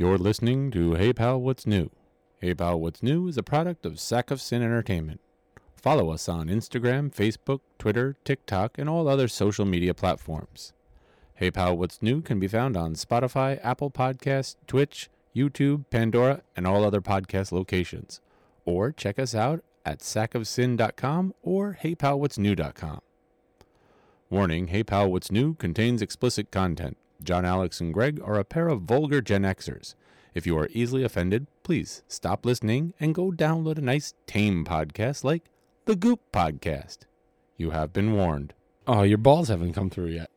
You're listening to Hey Pal What's New. Hey Pal What's New is a product of Sack of Sin Entertainment. Follow us on Instagram, Facebook, Twitter, TikTok, and all other social media platforms. Hey Pal What's New can be found on Spotify, Apple Podcasts, Twitch, YouTube, Pandora, and all other podcast locations. Or check us out at sackofsin.com or heypalwhatsnew.com. Warning Hey Pal What's New contains explicit content. John, Alex, and Greg are a pair of vulgar Gen Xers. If you are easily offended, please stop listening and go download a nice, tame podcast like the Goop Podcast. You have been warned. Oh, your balls haven't come through yet.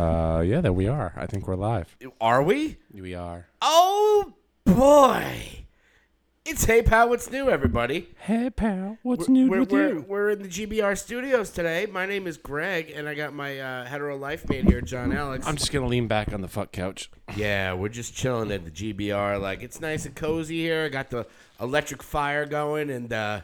Uh, yeah, there we are. I think we're live. Are we? We are. Oh boy! It's Hey Pal, what's new, everybody? Hey, pal, what's we're, new we're, with we're, you? we're in the GBR studios today. My name is Greg, and I got my uh, hetero life mate here, John Alex. I'm just gonna lean back on the fuck couch. yeah, we're just chilling at the GBR. Like it's nice and cozy here. I got the electric fire going, and uh,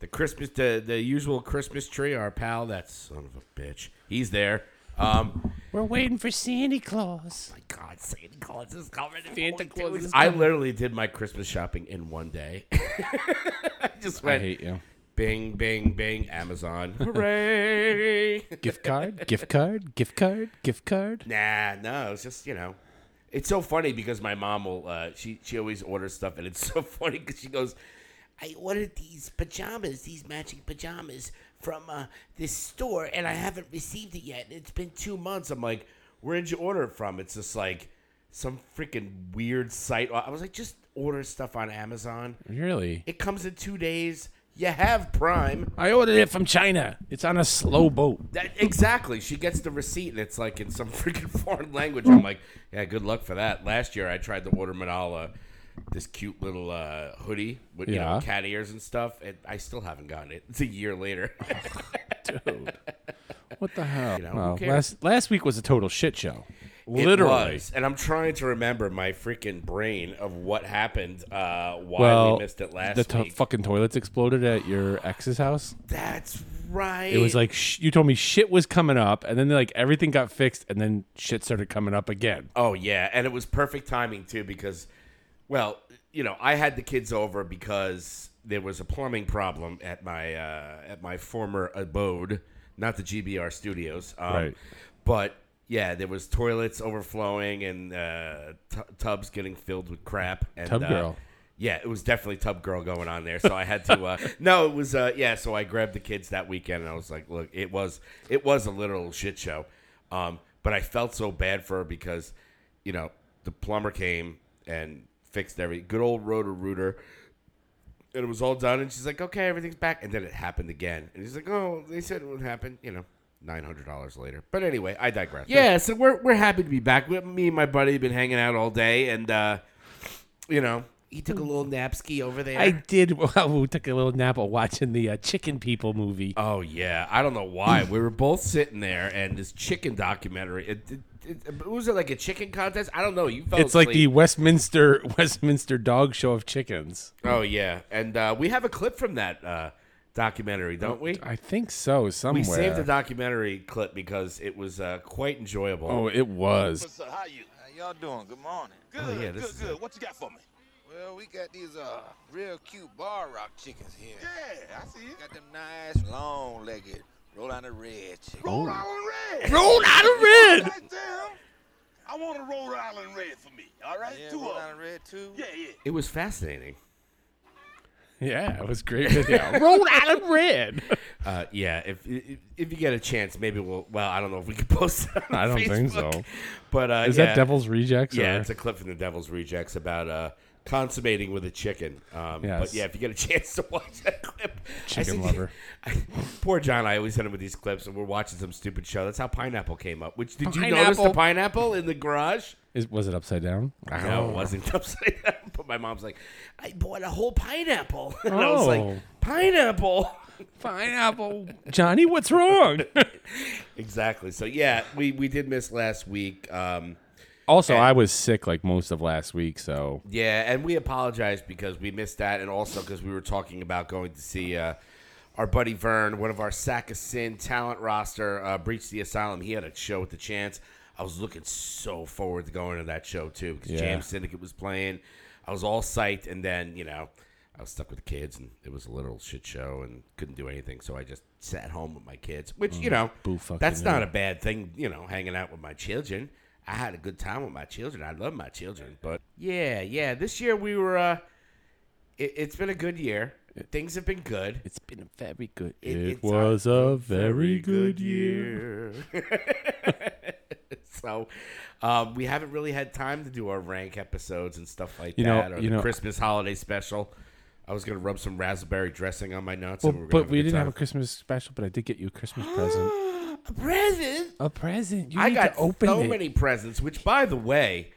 the Christmas, the the usual Christmas tree. Our pal, that son of a bitch, he's there. Um, We're waiting for Santa Claus. my God, Santa Claus is coming. Santa Claus is I literally did my Christmas shopping in one day. I just I went hate you. bing, bing, bing, Amazon. Hooray! Gift card, gift card, gift card, gift card. nah, no, it's just, you know. It's so funny because my mom will, uh, she, she always orders stuff, and it's so funny because she goes, I ordered these pajamas, these matching pajamas from uh, this store, and I haven't received it yet. It's been two months. I'm like, where did you order it from? It's just like some freaking weird site. I was like, just order stuff on Amazon. Really? It comes in two days. You have Prime. I ordered it from China. It's on a slow boat. That, exactly. She gets the receipt and it's like in some freaking foreign language. I'm like, yeah, good luck for that. Last year I tried to order Manala this cute little uh, hoodie with you know Yeah. cat ears and stuff, and I still haven't gotten it. It's a year later. Dude. What the hell? know, who Well, cares? last last week was a total shit show. It Literally. was. and I'm trying to remember my freaking brain of what happened, uh, why well, we missed it last the to- week. fucking toilets exploded at your ex's house. That's right. It was like sh- you told me shit was coming up, and then like everything got fixed, and then shit started coming up again. Oh yeah, and it was perfect timing too because, well, you know, I had the kids over because there was a plumbing problem at my uh, at my former abode, not the GBR studios. Um, Right. But yeah, there was toilets overflowing and uh, t- tubs getting filled with crap. And, Tub uh, girl. yeah, it was definitely tub girl going on there. So I had to. Uh, no, it was. Uh, yeah, so I grabbed the kids that weekend, and I was like, "Look, it was it was a literal shit show." Um, but I felt so bad for her because, you know, the plumber came and fixed everything. good old Roto-Rooter, and it was all done. And she's like, "Okay, everything's back." And then it happened again, and he's like, "Oh, they said it would happen." You know. Nine hundred dollars later, but anyway, I digress. Yeah, so we're we're happy to be back. Me and my buddy have been hanging out all day, and uh, you know, he took a little napski over there. I did. Well, we took a little nap while watching the uh, Chicken People movie. Oh yeah, I don't know why. we were both sitting there, and this chicken documentary. It, it, it, was it like a chicken contest? I don't know. You fell it's like the. Westminster Westminster Dog Show of chickens. Oh yeah, and uh, we have a clip from that uh, documentary, don't we? I think so. Somewhere. We saved the documentary clip because it was uh, quite enjoyable. oh, it was. What's up? How you? How y'all doing? Good morning. Good, Oh, yeah, good, is good. it. What you got for me? Well, we got these uh real cute barred rock chickens here. Yeah, I see it. Got them nice long-legged Rhode Island red chickens. Rhode Island Red. Rhode Island Red. God damn. I want a Rhode Island Red for me. All right, Yeah, two Rhode of them. Island red too. Yeah, yeah. It was fascinating. Yeah, it was great video. Rhode Island Red. Uh, yeah, if, if if you get a chance, maybe we'll. Well, I don't know if we can post it. On I don't think so. But uh, Is yeah. that Devil's Rejects? Yeah, or- it's a clip from the Devil's Rejects about uh, consummating with a chicken. Um, Yes. But yeah, if you get a chance to watch that clip, I Chicken said- lover. poor John, I always hit him with these clips, and we're watching some stupid show. That's how pineapple came up. Which did you notice the Pineapple. pineapple in the garage? Is, was it upside down? No, it wasn't upside down. But my mom's like, I bought a whole pineapple. And I was like, Oh. pineapple. Pineapple. Johnny, what's wrong? Exactly. So yeah, we we did miss last week. Um, also, I was sick like most of last week, so yeah, and we apologize because we missed that, and also because we were talking about going to see uh, our buddy Vern, one of our Sack of Sin talent roster, uh, breach the asylum. He had a show with the Chance. I was looking so forward to going to that show too because Yeah. Jam Syndicate was playing. I was all psyched, and then you know. I was stuck with the kids, and it was a little shit show, and couldn't do anything. So I just sat home with my kids, which you know, Mm, boo fucking that's not who. a bad thing. You know, hanging out with my children. I had a good time with my children. I love my children, but yeah, yeah. This year we were. uh it, It's been a good year. Things have been good. it's been a very good. It- It, was a very good year. so, um, we haven't really had time to do our rank episodes and stuff like You know- that, or you the know- Christmas holiday special. I was gonna rub some raspberry dressing on my nuts. Well, and we were gonna but we didn't have a Christmas special, but I did get you a Christmas present. a present. A present. You I need got to open so it. many presents. Which, by the way,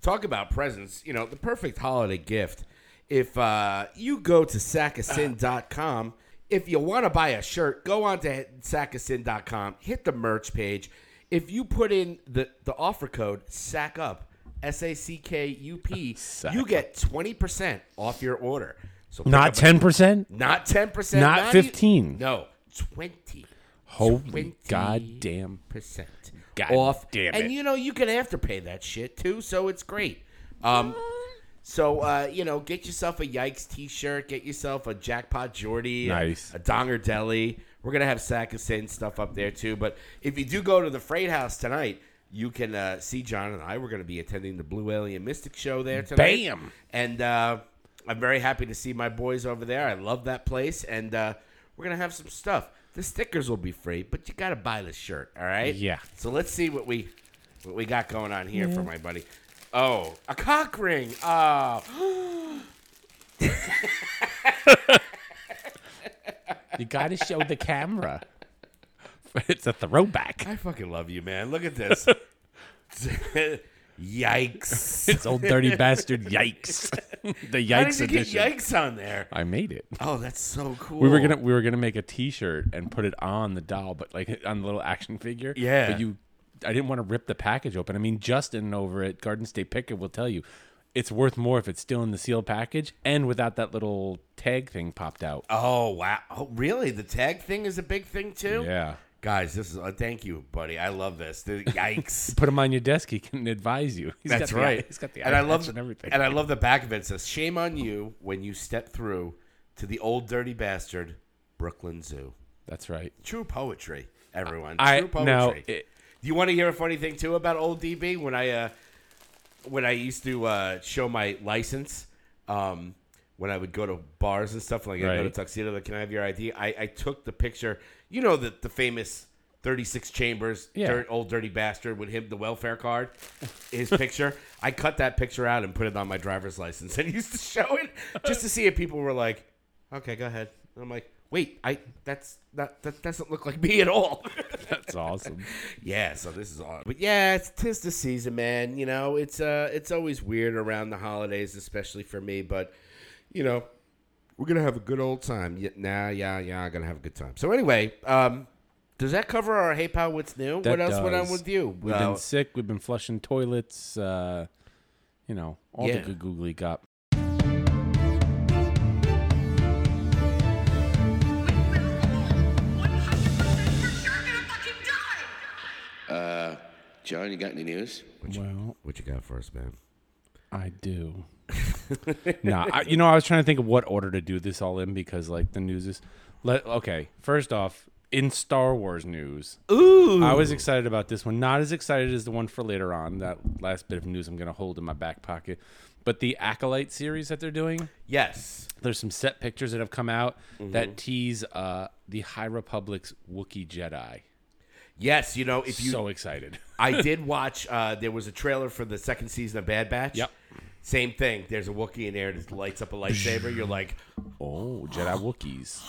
talk about presents. You know, the perfect holiday gift. If uh, you go to sackofsin.com, if you want to buy a shirt, go on to sackofsin.com, hit the merch page. If you put in the, the offer code SACK UP, S A C K U P, you get 20% off your order. So Not ten percent. Not 10%. Not e- 15. no, 20 Holy goddamn! percent God off. damn And you know you can afterpay that shit too, so it's great. Um, so uh, you know, get yourself a Yikes T-shirt, get yourself a Jackpot Jordy, a- Nice. a, Donger Deli. We're gonna have Sack of Sin stuff up there too. But if you do go to the Freight House tonight, you can uh, see John and I. We're gonna be attending the Blue Alien Mystic show there tonight. Bam! And uh, I'm very happy to see my boys over there. I love that place, and uh, we're gonna have some stuff. The stickers will be free, but you gotta buy the shirt. All right? Yeah. So let's see what we what we got going on here for my buddy. Oh, a cock ring. Oh, You got to show the camera. It's a throwback. I fucking love you, man. Look at this. Yikes! It's old dirty bastard. Yikes! the yikes How did you get yikes on there? I made it. Oh, that's so cool. We were gonna we were gonna make a T-shirt and put it on the doll, but like on the little action figure. Yeah. But you, I didn't want to rip the package open. I mean, Justin over at Garden State Picker will tell you, it's worth more if it's still in the sealed package and without that little tag thing popped out. Oh wow! Oh, really? The tag thing is a big thing too. Yeah. Guys, this is uh, thank you, buddy. I love this. The, yikes! Put him on your desk. He can advise you. He's That's got the- right. he's got the and I love and everything. And I love the back of it. It says, "Shame on you when you step through to the old dirty bastard, Brooklyn Zoo." That's right. True poetry, everyone. I True poetry. now it, Do you want to hear a funny thing too about old DB when I uh, when I used to uh, show my license? Um, when I would go to bars and stuff, like I go to Right. tuxedo, like, can I have your ID? I, I took the picture. You know the the famous thirty six chambers, Yeah. dirt, old dirty bastard with him, the welfare card, his picture. I cut that picture out and put it on my driver's license and used to show it just to see if people were like, okay, go ahead. And I'm like, wait, I that's that that doesn't look like me at all. that's awesome. Yeah, so this is awesome But yeah, it's tis the season, man. You know, it's uh, it's always weird around the holidays, especially for me. But you know, we're gonna have a good old time. Yeah, nah, yeah, yeah, I'm gonna have a good time. So anyway, um, does that cover our Hey Pal? What's new? That what else went on with you? We've been sick. We've been flushing toilets. Uh, you know, all Yeah. the good googly got. Uh, John, you got any news? Well, what you got for us, man? I do. Nah, I, you know, I was trying to think of what order to do this all in because, like, the news is. Let okay. First off, in Star Wars news, Ooh, I was excited about this one. Not as excited as the one for later on. That last bit of news I'm going to hold in my back pocket. But the Acolyte series that they're doing, yes. there's some set pictures that have come out Mm-hmm. that tease uh, the High Republic's Wookiee Jedi. Yes, you know, if you so excited. I did watch. Uh, there was a trailer for the second season of Bad Batch. Yep. Same thing. There's a Wookiee in there that lights up a lightsaber. You're like, Oh, Jedi Wookiees.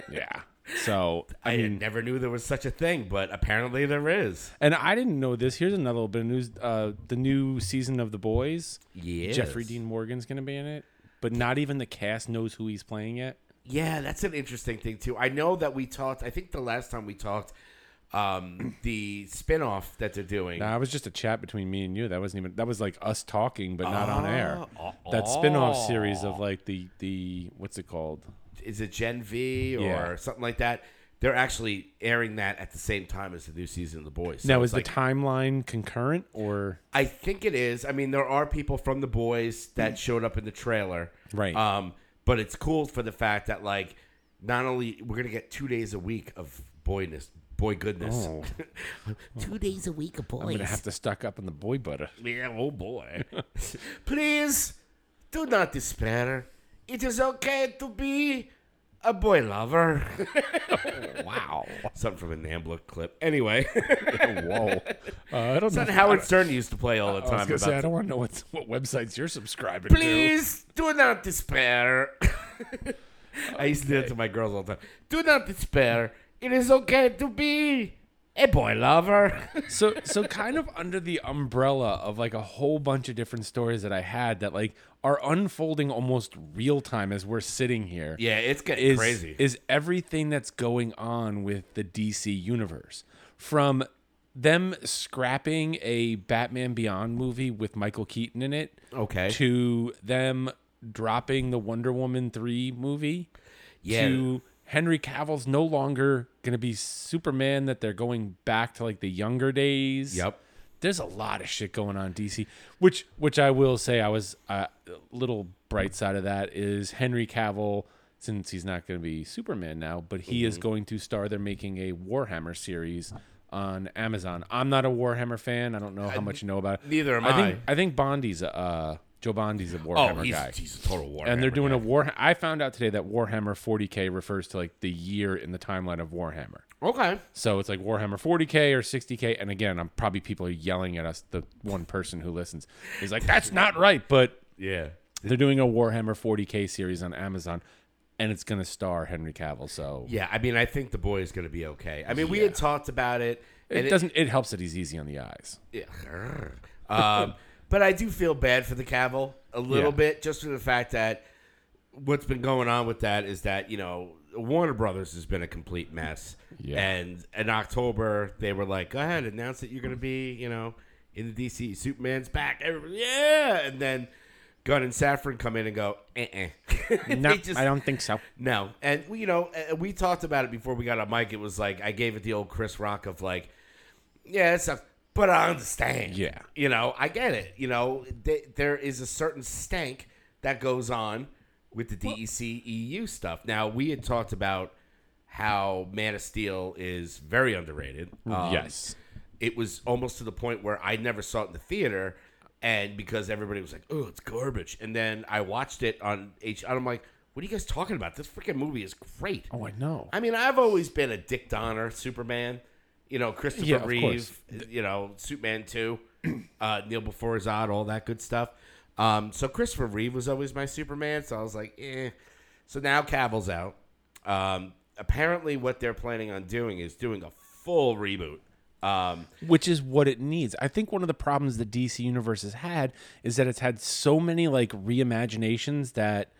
yeah. So I, I mean, never knew there was such a thing, but apparently there is. and I didn't know this. Here's another little bit of news. Uh, the new season of The Boys. Yeah. Jeffrey Dean Morgan's going to be in it, but not even the cast knows who he's playing yet. Yeah, that's an interesting thing too. I know that we talked. I think the last time we talked, um, the spin-off that they're doing. Nah, it was just a chat between me and you. That wasn't even. That was like us talking, but not on air. Oh, That spin-off series of like the the what's it called? is it Gen V or Yeah. something like that? They're actually airing that at the same time as the new season of The Boys. So now it's is like- the timeline concurrent or I think it is. I mean, there are people from The Boys that showed up in the trailer, Right. Um, but it's cool for the fact that like, not only we're gonna get two days a week of boyness, boy goodness, Oh. two days a week of boys. I'm gonna have to stock up on the boy butter? Yeah, oh boy. Please do not despair. It is okay to be a boy lover. Wow. Something from a Nambla clip. Anyway, Whoa. Uh, I don't know. something Howard Stern used to play all the time. I was gonna say I don't want to know what what websites you're subscribing to. Please do not despair. I used to do it to my girls all the time. Do not despair. It is okay to be a boy lover. so so kind of under the umbrella of like a whole bunch of different stories that I had that like are unfolding almost real time as we're sitting here. yeah, it's getting is crazy. is everything that's going on with the DC universe from them scrapping a Batman Beyond movie with Michael Keaton in it Okay. to them dropping the Wonder Woman 3 movie Yeah. to Henry Cavill's no longer going to be Superman that they're going back to like the younger days. Yep. There's a lot of shit going on DC, which which I will say I was uh, a little bright side of that is Henry Cavill since he's not going to be Superman now, but he Mm-hmm. is going to star. They're making a Warhammer series on Amazon. I'm not a Warhammer fan. I don't know how much you know about it. neither am I. Think I. I think Bondi's a Joe Bondi's a Oh, Warhammer he's, guy he's a total war. and they're doing a war. I found out today that Warhammer 40k refers to like the year in the timeline of Warhammer. okay. So it's like Warhammer 40k or 60k. And again, I'm probably people are yelling at us. The one person who listens is like, "That's not right." But Yeah. they're doing a Warhammer 40k series on Amazon, and it's going to star Henry Cavill. So Yeah, I mean, I think the boy is going to be okay. I mean, we had talked about it, and it doesn't. It helps that he's easy on the eyes. Yeah. um, but I do feel bad for the Cavill a little Yeah. bit, just for the fact that what's been going on with that is that you know Warner Brothers has been a complete mess. Yeah. And in October they were like, "Go ahead, announce that you're going to be, you know, in the DC. Superman's back." Everybody, yeah, and then Gunn and Safran come in and go, "Uh-uh." They No, just- I don't think so. no, and you know, we talked about it before we got on mic. It was like I gave it the old Chris Rock of like, yeah, it's a, but I understand. Yeah. you know, I get it. You know, th- there is a certain stank that goes on with the DCEU stuff. Now we had talked about how Man of Steel is very underrated. Um, yes. it was almost to the point where I never saw it in the theater, and because everybody was like, "Oh, it's garbage," and then I watched it on H. And I'm like, "What are you guys talking about? This freaking movie is great." Oh, I know. I mean, I've always been a Dick Donner Superman. You know, Christopher Yeah, Reeve. You know, Superman two, uh, Kneel before Zod, all that good stuff. Um, so Christopher Reeve was always my Superman. So I was like, eh. So now Cavill's out. Um, apparently, what they're planning on doing is doing a full reboot. Um, which is what it needs. I think one of the problems the DC universe has had is that it's had so many like reimaginations that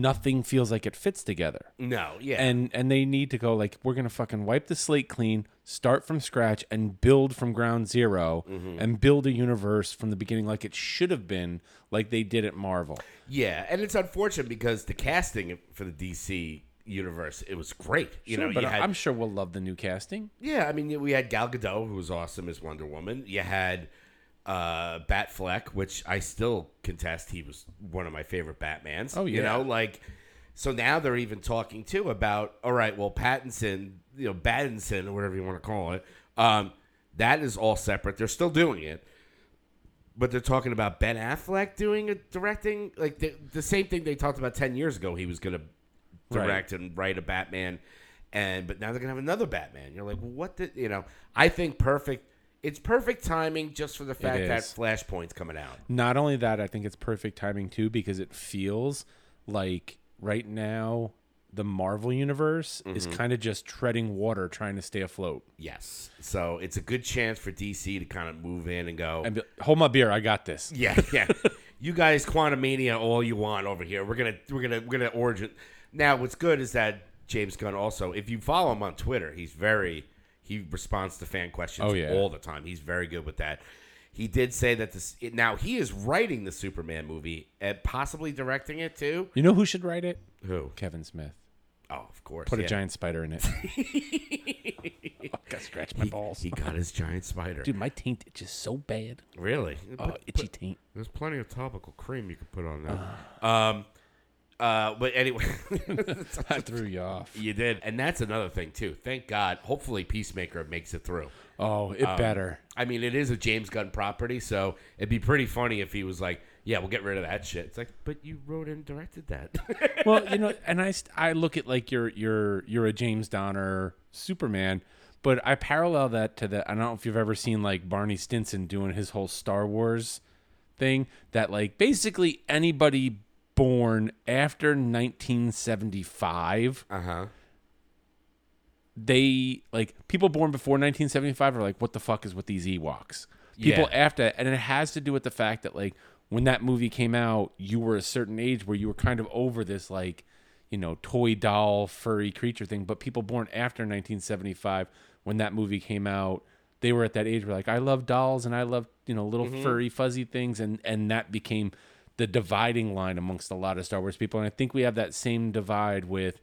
nothing feels like it fits together. no, yeah, And and they need to go like we're gonna fucking wipe the slate clean, start from scratch, and build from ground 0 Mm-hmm. and build a universe from the beginning like it should have been, like they did at Marvel. yeah, and it's unfortunate because the casting for the DC universe it was great. You Sure, know, but you had I'm sure we'll love the new casting. Yeah, I mean, we had Gal Gadot, who was awesome as Wonder Woman. You had uh, Batfleck, which I still contest. He was one of my favorite Batmans. Oh, yeah. you know, like so now they're even talking too about all right, well, Pattinson, you know, Battinson or whatever you want to call it. Um, that is all separate. They're still doing it. But they're talking about Ben Affleck doing it, directing, like the, the same thing they talked about ten years ago. He was going to Right. direct and write a Batman, and but now they're gonna have another Batman. You're like, well, what? The, you know, I think perfect. It's perfect timing just for the fact that is. Flashpoint's coming out. Not only that, I think it's perfect timing too because it feels like right now the Marvel universe is Mm-hmm. kind of just treading water, trying to stay afloat. Yes, so it's a good chance for DC to kind of move in and go. And be, hold my beer, I got this. Yeah, yeah. you guys Quantumania all you want over here. We're gonna we're gonna we're gonna origin. Now, what's good is that James Gunn also, if you follow him on Twitter, he's very he responds to fan questions Oh, yeah. all the time. He's very good with that. He did say that this it, now he is writing the Superman movie and possibly directing it too. You know who should write it? Who? Kevin Smith. Oh, of course. Put yeah. a giant spider in it. Gotta scratch my He, balls. he got his giant spider. Dude, my taint is just so bad. really? Oh, Put- itchy put- taint. There's plenty of topical cream you can put on that. um, uh, but anyway, I threw you off. you did, and that's another thing too. Thank God. Hopefully, Peacemaker makes it through. Oh, it better. I mean, it is a James Gunn property, so it'd be pretty funny if he was like, "Yeah, we'll get rid of that shit." It's like, but you wrote and directed that. well, you know, and I, I look at like you're you're you're a James Donner Superman, but I parallel that to the I don't know if you've ever seen like Barney Stinson doing his whole Star Wars thing that like basically anybody born after 1975 uh huh. they like people born before 1975 are like what the fuck is with these Ewoks? People Yeah. after and it has to do with the fact that like when that movie came out you were a certain age where you were kind of over this like you know toy doll furry creature thing. But people born after 1975 when that movie came out they were at that age where like I love dolls and I love you know little furry fuzzy things. And and that became the dividing line amongst a lot of Star Wars people. And I think we have that same divide with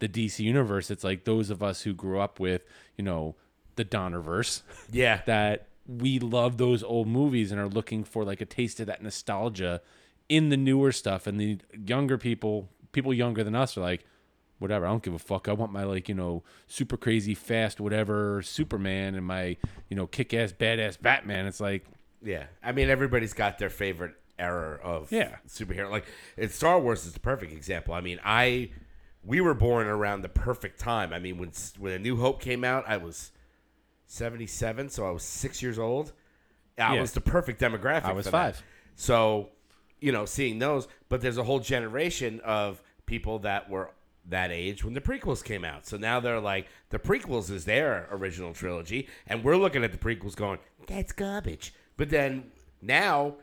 the DC universe. It's like those of us who grew up with you know the Donnerverse Yeah. that we love those old movies and are looking for like a taste of that nostalgia in the newer stuff. And the younger people people younger than us are like whatever i don't give a fuck. I want my like you know super crazy fast whatever superman and my you know kick-ass badass batman. It's like Yeah, I mean everybody's got their favorite era of Yeah. superhero. Like it's Star Wars is the perfect example. I mean, I we were born around the perfect time. I mean, when when A New Hope came out, I was seventy seven, so I was six years old. I Yeah. was the perfect demographic. I was for that. five. So, you know, seeing those, but there's a whole generation of people that were that age when the prequels came out. So now they're like, the prequels is their original trilogy, and we're looking at the prequels going, that's garbage. But then now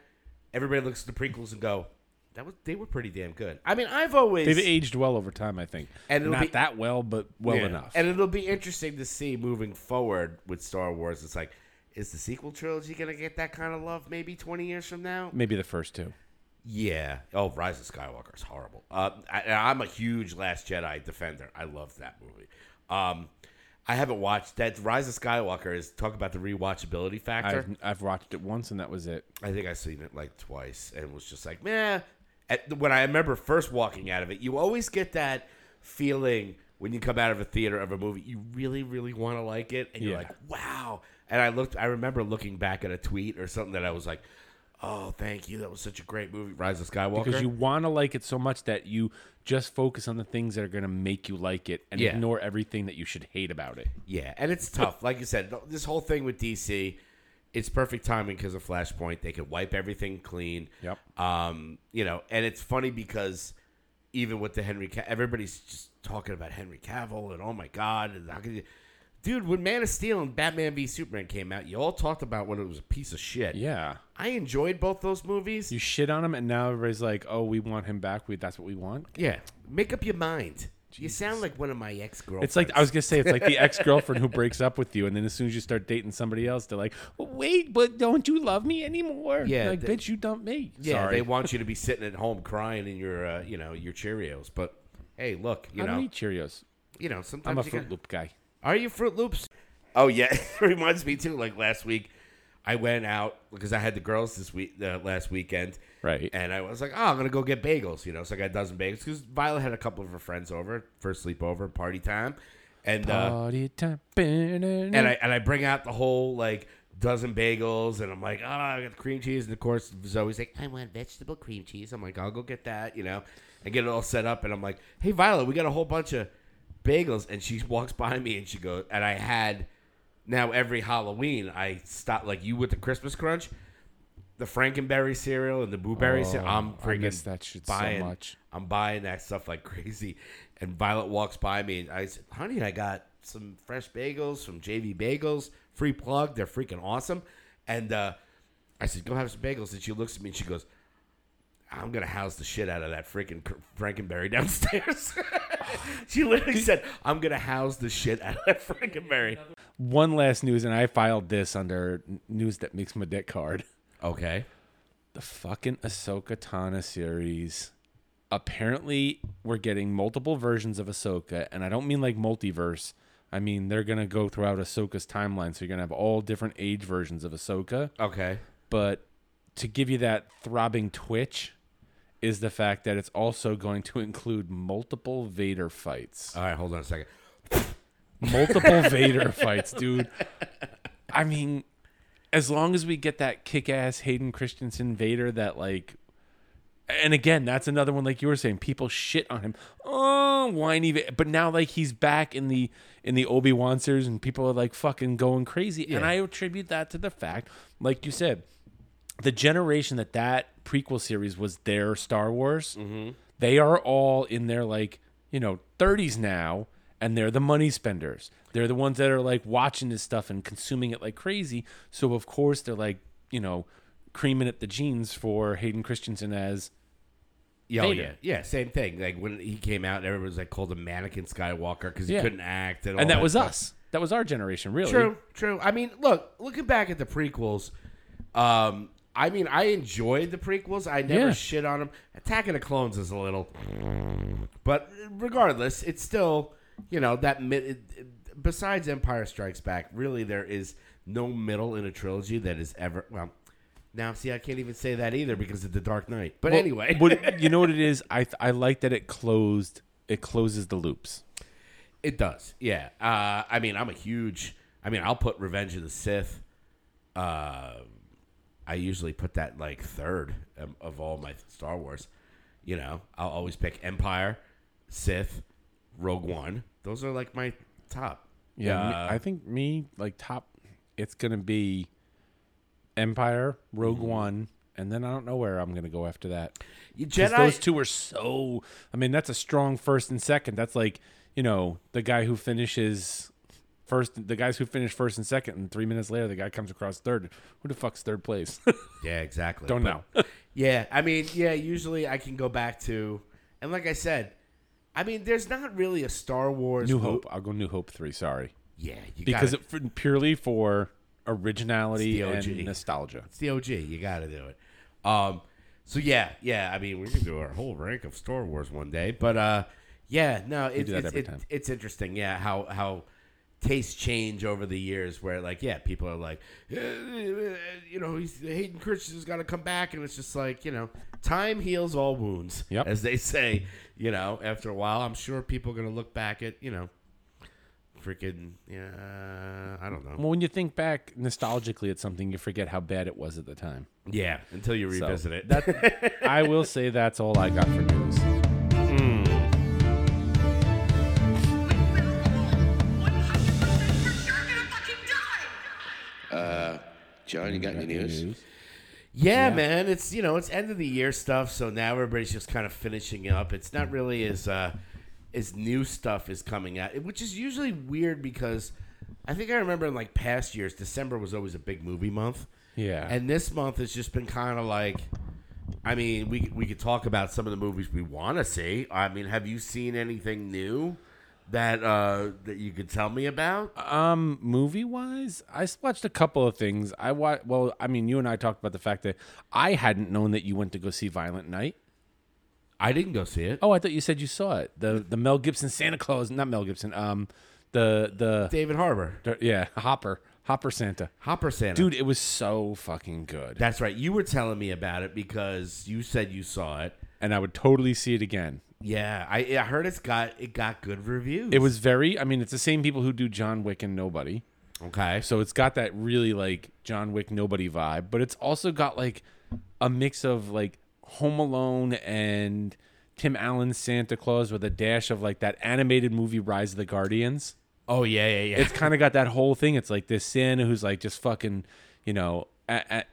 everybody looks at the prequels and go, that was they were pretty damn good. I mean, I've always they've aged well over time i think And it'll not be- that well but well Yeah. enough And it'll be interesting to see moving forward with Star Wars. It's like, is the sequel trilogy going to get that kind of love maybe 20 years from now? maybe the first two Yeah. Oh, Rise of Skywalker is horrible. Uh, I, I'm a huge Last Jedi defender. I love that movie. Um, I haven't watched that. Rise of Skywalker is talk about the rewatchability factor. I've, I've watched it once and that was it I think I've seen it like twice and was just like, meh. At, when I remember first walking out of it, you always get that feeling when you come out of a theater of a movie, you really, really want to like it, and you're Yeah. like, wow. And I looked, I remember looking back at a tweet or something that I was like, oh, thank you, that was such a great movie, Rise of Skywalker. because you want to like it so much that you just focus on the things that are going to make you like it and Yeah. ignore everything that you should hate about it. Yeah, and it's tough. Like you said, this whole thing with DC, it's perfect timing because of Flashpoint. They could wipe everything clean. Yep. Um, you know, and it's funny because even with the Henry, Ca- everybody's just talking about Henry Cavill and oh my god, and how could you, dude? When Man of Steel and Batman v Superman came out, you all talked about when it was a piece of shit. Yeah. I enjoyed both those movies. You shit on him and now everybody's like, "Oh, we want him back. We that's what we want." yeah, make up your mind. You sound like one of my ex girlfriends. It's like I was gonna say, it's like the ex girlfriend who breaks up with you, and then as soon as you start dating somebody else, they're like, "Wait, but don't you love me anymore?" Yeah, like they- bitch, you dumped me. Yeah, Sorry. they want you to be sitting at home crying in your, uh, you know, your Cheerios. But hey, look, you I know, don't eat Cheerios. you know, sometimes I'm a Fruit gotta- Loop guy. Are you Fruit Loops? Oh yeah, it reminds me too. Like last week, I went out because I had the girls this week, uh, last weekend, Right. and I was like, oh, I'm gonna go get bagels. You know, so I got a dozen bagels because Violet had a couple of her friends over for sleepover party time, and uh, Party time. and I and I bring out the whole like dozen bagels, and I'm like, oh, I got the cream cheese, and of course Zoe's like, I want vegetable cream cheese. I'm like, I'll go get that, you know, and get it all set up, and I'm like, hey Violet, we got a whole bunch of bagels, and she walks by me and she goes, and I had now every Halloween I stop like you with the Christmas crunch, the Frankenberry cereal and the blueberry cereal. I'm Oh, freaking that shit so buying. much. I'm buying that stuff like crazy. And Violet walks by me and I said, "Honey, I got some fresh bagels from JV Bagels. Free plug. They're freaking awesome." And uh, I said, "Go have some bagels." And she looks at me and she goes, "I'm gonna house the shit out of that freaking Frankenberry downstairs." she literally said, "I'm gonna house the shit out of that Frankenberry." One last news, and I filed this under news that makes my dick hard. Okay. The fucking Ahsoka Tano series. Apparently, we're getting multiple versions of Ahsoka, and I don't mean like multiverse. I mean they're gonna go throughout Ahsoka's timeline, so you're gonna have all different age versions of Ahsoka. Okay. But to give you that throbbing twitch is the fact that it's also going to include multiple Vader fights. All right. Hold on a second. multiple Vader fights, dude. I mean, as long as we get that kick-ass Hayden Christensen Vader that like and again, that's another one like you were saying, people shit on him. Oh, whiny but now like he's back in the in the Obi-Wan series and people are like fucking going crazy. And I attribute that to the fact, like you said, the generation that that prequel series was their Star Wars, they are all in their like you know 30s now, and they're the money spenders. They're the ones that are like watching this stuff and consuming it like crazy. So of course they're like you know creaming at the jeans for Hayden Christensen as Yeah, oh, yeah, yeah. Same thing. Like when he came out, everyone was like called him Mannequin Skywalker because he Yeah. couldn't act, and, all and that was stuff. us. That was our generation, really. True, true. I mean, look, looking back at the prequels, um, I mean, I enjoyed the prequels. I never Yeah. shit on them. Attack of the Clones is a little, but regardless, it's still, you know, that mid. Besides Empire Strikes Back, really, there is no middle in a trilogy that is ever well. Now, see, I can't even say that either because of the Dark Knight. But Well, anyway, what, you know what it is? I I like that it closed. It closes the loops. It does, yeah. Uh, I mean, I'm a huge. I mean, I'll put Revenge of the Sith. Uh, I usually put that like third of, of all my Star Wars. You know, I'll always pick Empire, Sith, Rogue One. Those are like my top. Yeah, Uh, I think me like top. It's gonna be Empire, Rogue Mm-hmm. One, and then I don't know where I'm gonna go after that. Jedi. those two are so. I mean, that's a strong first and second. That's like you know the guy who finishes first. The guys who finish first and second, and three minutes later, the guy comes across third. Who the fuck's third place? Yeah, exactly. don't But- know. Yeah, I mean, yeah, usually I can go back to, and like I said, I mean, there's not really a Star Wars New Hope. I'll go New Hope three. Sorry, Yeah, you because gotta, it, for, purely for originality and nostalgia. It's the OG. You got to do it. Um, so yeah, yeah. I mean, we can do our whole rank of Star Wars one day, but uh, yeah, no, it's it's, it- it's interesting. Yeah, how how tastes change over the years. Where like, yeah, people are like, "Uh, you know, he's, Hayden Christensen's got to come back, and it's just like, you know, time heals all wounds, Yep. as they say. You know, after a while, I'm sure people are gonna look back at, you know. Freaking, yeah, I don't know. Well, when you think back nostalgically at something, you forget how bad it was at the time. Yeah, until you So, revisit it. That I will say that's all I got for news. John, you got any news? Yeah, man, it's you know it's end of the year stuff, so now everybody's just kind of finishing up. It's not really as uh, as new stuff is coming out, which is usually weird because I think I remember in like past years, December was always a big movie month, Yeah, and this month has just been kind of like. I mean, we we could talk about some of the movies we want to see. I mean, have you seen anything new that uh, that you could tell me about? um, movie wise, I watched a couple of things. I wa- well, I mean, you and I talked about the fact that I hadn't known that you went to go see Violent Night. I didn't go see it. Oh, I thought you said you saw it. The the Mel Gibson Santa Claus, not Mel Gibson. Um, the the, David Harbour, the yeah Hopper Hopper Santa. Hopper Santa, Dude, it was so fucking good, That's right. You were telling me about it because you said you saw it. and I would totally see it again. Yeah, I, I heard it's got it got good reviews. It was very. I mean, it's the same people who do John Wick and Nobody. okay. So it's got that really like John Wick nobody vibe, but it's also got like a mix of like Home Alone and Tim Allen's Santa Claus with a dash of like that animated movie Rise of the Guardians. Oh yeah, yeah, yeah. It's kind of got that whole thing. It's like this Santa who's like just fucking, you know, at, at,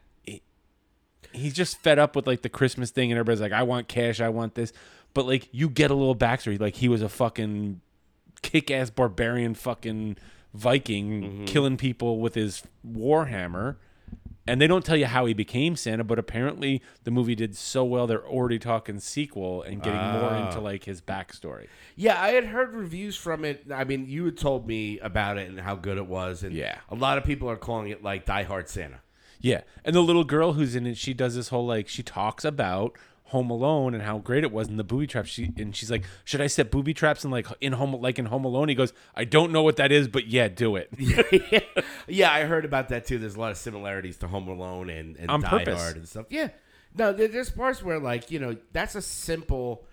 he's just fed up with like the Christmas thing, and everybody's like, I want cash, I want this. But like, you get a little backstory. Like, he was a fucking kick ass barbarian fucking Viking mm-hmm. killing people with his warhammer. And they don't tell you how he became Santa, but apparently the movie did so well they're already talking sequel and getting more into ah. like his backstory. Yeah, I had heard reviews from it. I mean, you had told me about it and how good it was, and Yeah. a lot of people are calling it like Die Hard Santa. Yeah, and the little girl who's in it, she does this whole like she talks about Home Alone and how great it was in the booby traps. She and she's like, "Should I set booby traps in like in Home like in Home Alone?" He goes, "I don't know what that is, but yeah, do it." yeah, I heard about that too. There's a lot of similarities to Home Alone and, and On Die purpose. Hard and stuff. Yeah, no, there's parts where like you know that's a simple.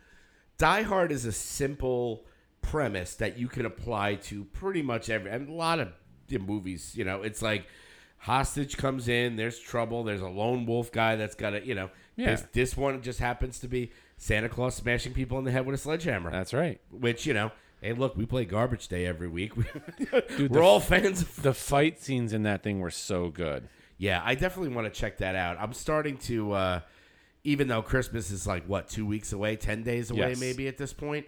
Die Hard is a simple premise that you can apply to pretty much every and a lot of the movies. You know, it's like hostage comes in, there's trouble, there's a lone wolf guy that's got to you know. Yeah. This, this one just happens to be Santa Claus smashing people in the head with a sledgehammer. That's right. which you know, hey, look, we play Garbage Day every week. Dude, We're the- all fans of The fight scenes in that thing were so good. Yeah, I definitely want to check that out. I'm starting to, uh, even though Christmas is like what two weeks away, ten days away, Yes. maybe at this point.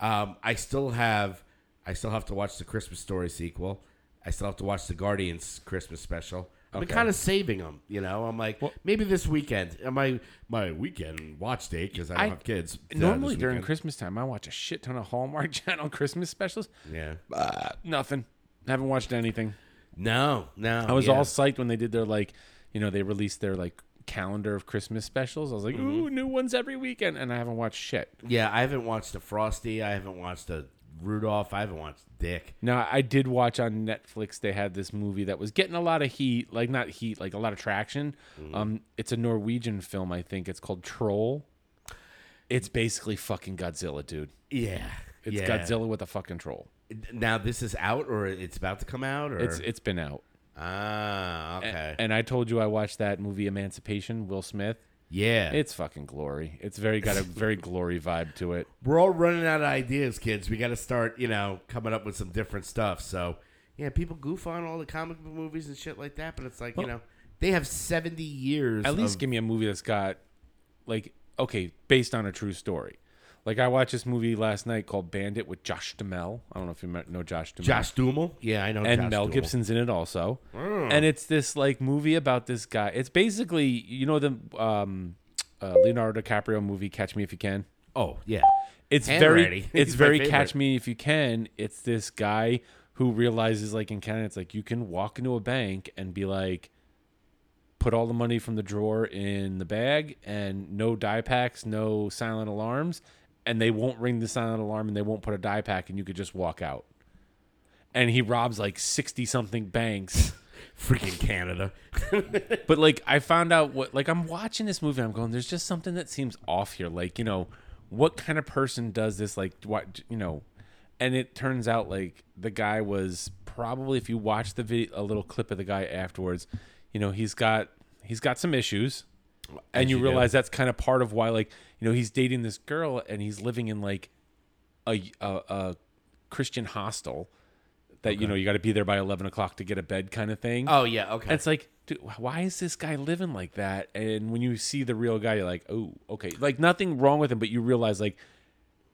Um, I still have, I still have to watch the Christmas Story sequel. I still have to watch the Guardians Christmas special. I'm Okay. kind of saving them, you know. I'm like, maybe this weekend, uh, my my weekend watch date because I don't I- have kids. uh, Normally during weekend. Christmas time, I watch a shit ton of Hallmark Channel Christmas specials. yeah, Nothing. Haven't watched anything. no, no, I was yeah. all psyched when they did their like, you know, they released their like calendar of Christmas specials. I was like, Mm-hmm. ooh, new ones every weekend, and I haven't watched shit. yeah. I haven't watched the Frosty. I haven't watched the Rudolph. I haven't watched Dick. Now, I did watch on Netflix. They had this movie that was getting a lot of heat, like not heat, like a lot of traction. Mm-hmm. Um, it's a Norwegian film, I think. It's called Troll. It's basically fucking Godzilla, dude. Yeah, It's yeah. Godzilla with a fucking troll. Now this is out, or it's about to come out, or It's it's been out. ah okay, And I told you I watched that movie Emancipation, Will Smith. Yeah. It's fucking glory. It's very got a very glory vibe to it. We're all running out of ideas, kids. We got to start, you know, coming up with some different stuff. So yeah, people goof on all the comic book movies and shit like that, but it's like you know they have seventy years. At least of- give me a movie that's got like okay, based on a true story. Like I watched this movie last night called Bandit with Josh Duhamel. I don't know if you know Josh Duhamel. Josh Duhamel. Yeah, I know. and Josh Mel Duhamel. Gibson's in it also. And it's this like movie about this guy. It's basically you know the um, uh, Leonardo DiCaprio movie Catch Me If You Can. Oh yeah, It's very Ready. it's very. Catch Me If You Can. It's this guy who realizes like in Canada, it's like you can walk into a bank and be like. Put all the money from the drawer in the bag and no die packs, no silent alarms, and they won't ring the silent alarm and they won't put a die pack and you could just walk out. And he robs like 60 something banks. freaking Canada. But like I found out what like I'm watching this movie, I'm going, there's just something that seems off here. Like, you know, what kind of person does this? Like what you know, and it turns out like the guy was probably if you watch the video a little clip of the guy afterwards, you know, he's got he's got some issues. And you, you do. realize that's kind of part of why like, you know, he's dating this girl and he's living in like a a, a Christian hostel that you know you got to be there by eleven o'clock to get a bed kind of thing. Oh yeah, okay. And it's like, dude, why is this guy living like that? And when you see the real guy, you're like, oh, okay. Like nothing wrong with him, but you realize like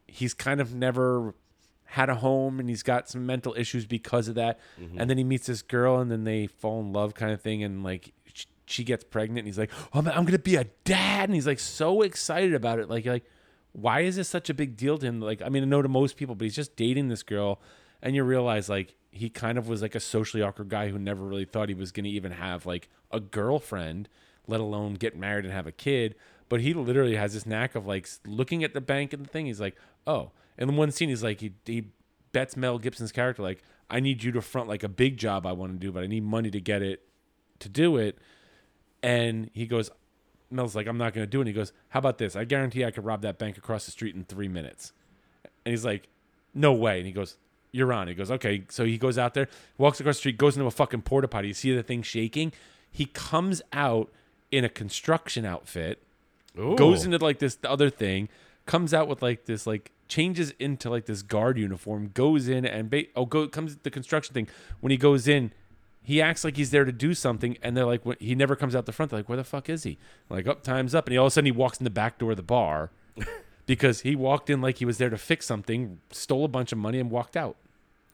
he's kind of never had a home and he's got some mental issues because of that. Mm-hmm. And then he meets this girl and then they fall in love kind of thing. And like she gets pregnant and he's like, oh, man, I'm going to be a dad. And he's like so excited about it. Like, like, why is this such a big deal to him? Like, I mean, I know to most people, but he's just dating this girl, and you realize like he kind of was like a socially awkward guy who never really thought he was going to even have like a girlfriend, let alone get married and have a kid. But he literally has this knack of like looking at the bank and the thing. He's like, oh, and in one scene, he's like, he, he bets Mel Gibson's character like, I need you to front like a big job I want to do, but I need money to get it to do it. And he goes, Mel's like, I'm not going to do it. And he goes, How about this? I guarantee I could rob that bank across the street in three minutes. And he's like, No way. And he goes, You're on. He goes, Okay. So he goes out there, walks across the street, goes into a fucking porta potty. You see the thing shaking. He comes out in a construction outfit, goes into like this other thing, comes out with like this like changes into like this guard uniform, goes in and ba- oh go comes the construction thing. When he goes in, he acts like he's there to do something, and they're like he never comes out the front. They're like, where the fuck is he? Like, up time's up, and he all of a sudden he walks in the back door of the bar because he walked in like he was there to fix something, stole a bunch of money, and walked out.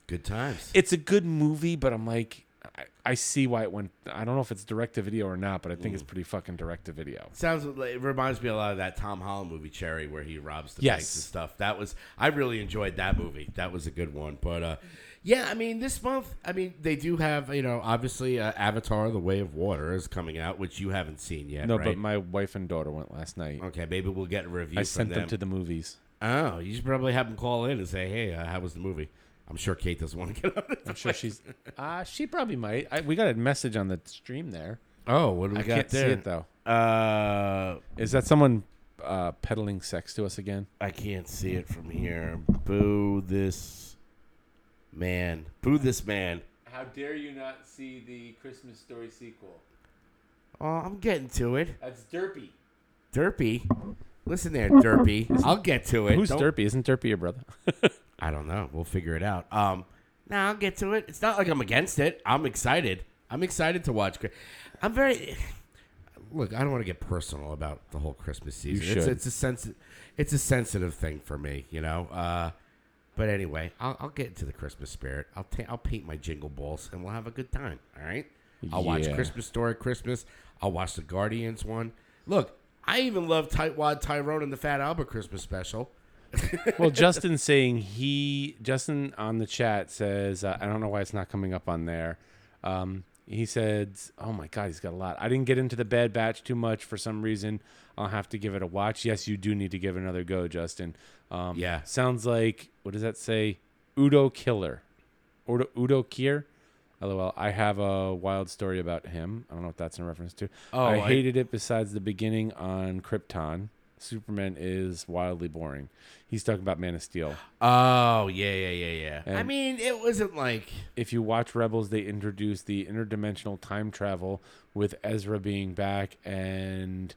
Good times. It's a good movie, but I'm like. I, I see why it went. I don't know if it's direct to video or not, but I think it's pretty fucking direct to video. Sounds like, it reminds me a lot of that Tom Holland movie Cherry where he robs the Yes. banks and stuff. That was I really enjoyed that movie. That was a good one. But uh yeah, I mean this month, I mean they do have, you know, obviously uh, Avatar the Way of Water is coming out, which you haven't seen yet, No, right? but my wife and daughter went last night. Okay, maybe we'll get a review I sent them them. to the movies. Oh, you should probably have them call in and say, "Hey, uh, how was the movie?" I'm sure Kate doesn't want to get on. I'm sure she's. Uh, she probably might. I, we got a message on the stream there. Oh, what do we I got can't there? see it though. Uh, Is that someone uh, peddling sex to us again? I can't see it from here. Boo this man. Boo this man. How dare you not see the Christmas Story sequel? Oh, I'm getting to it. That's Derpy. Derpy. Listen there, Derpy. I'll get to it. Who's Don't- Derpy? Isn't Derpy your brother? I don't know. We'll figure it out. Um, now I'll get to it. It's not like I'm against it. I'm excited. I'm excited to watch. Chri- I'm very. Look, I don't want to get personal about the whole Christmas season. It's, should. it's a sensi- It's a sensitive thing for me, you know. Uh, but anyway, I'll, I'll get into the Christmas spirit. I'll ta- I'll paint my jingle balls and we'll have a good time. All right. I'll watch Yeah. Christmas Story Christmas. I'll watch the Guardians one. Look, I even love Tightwad Tyrone and the Fat Albert Christmas special. well, Justin's saying he. Justin on the chat says, uh, I don't know why it's not coming up on there. Um, he said, "Oh my God, he's got a lot." I didn't get into the Bad Batch too much for some reason. I'll have to give it a watch. Yes, you do need to give it another go, Justin. Um, Yeah. sounds like what does that say? Udo Killer, Udo, Udo Kier. LOL. I have a wild story about him. I don't know if that's in reference to. Oh, I I- hated it. Besides the beginning on Krypton, Superman is wildly boring. He's talking about Man of Steel. Oh yeah, yeah, yeah, yeah. I mean, it wasn't like if you watch Rebels, they introduced the interdimensional time travel with Ezra being back and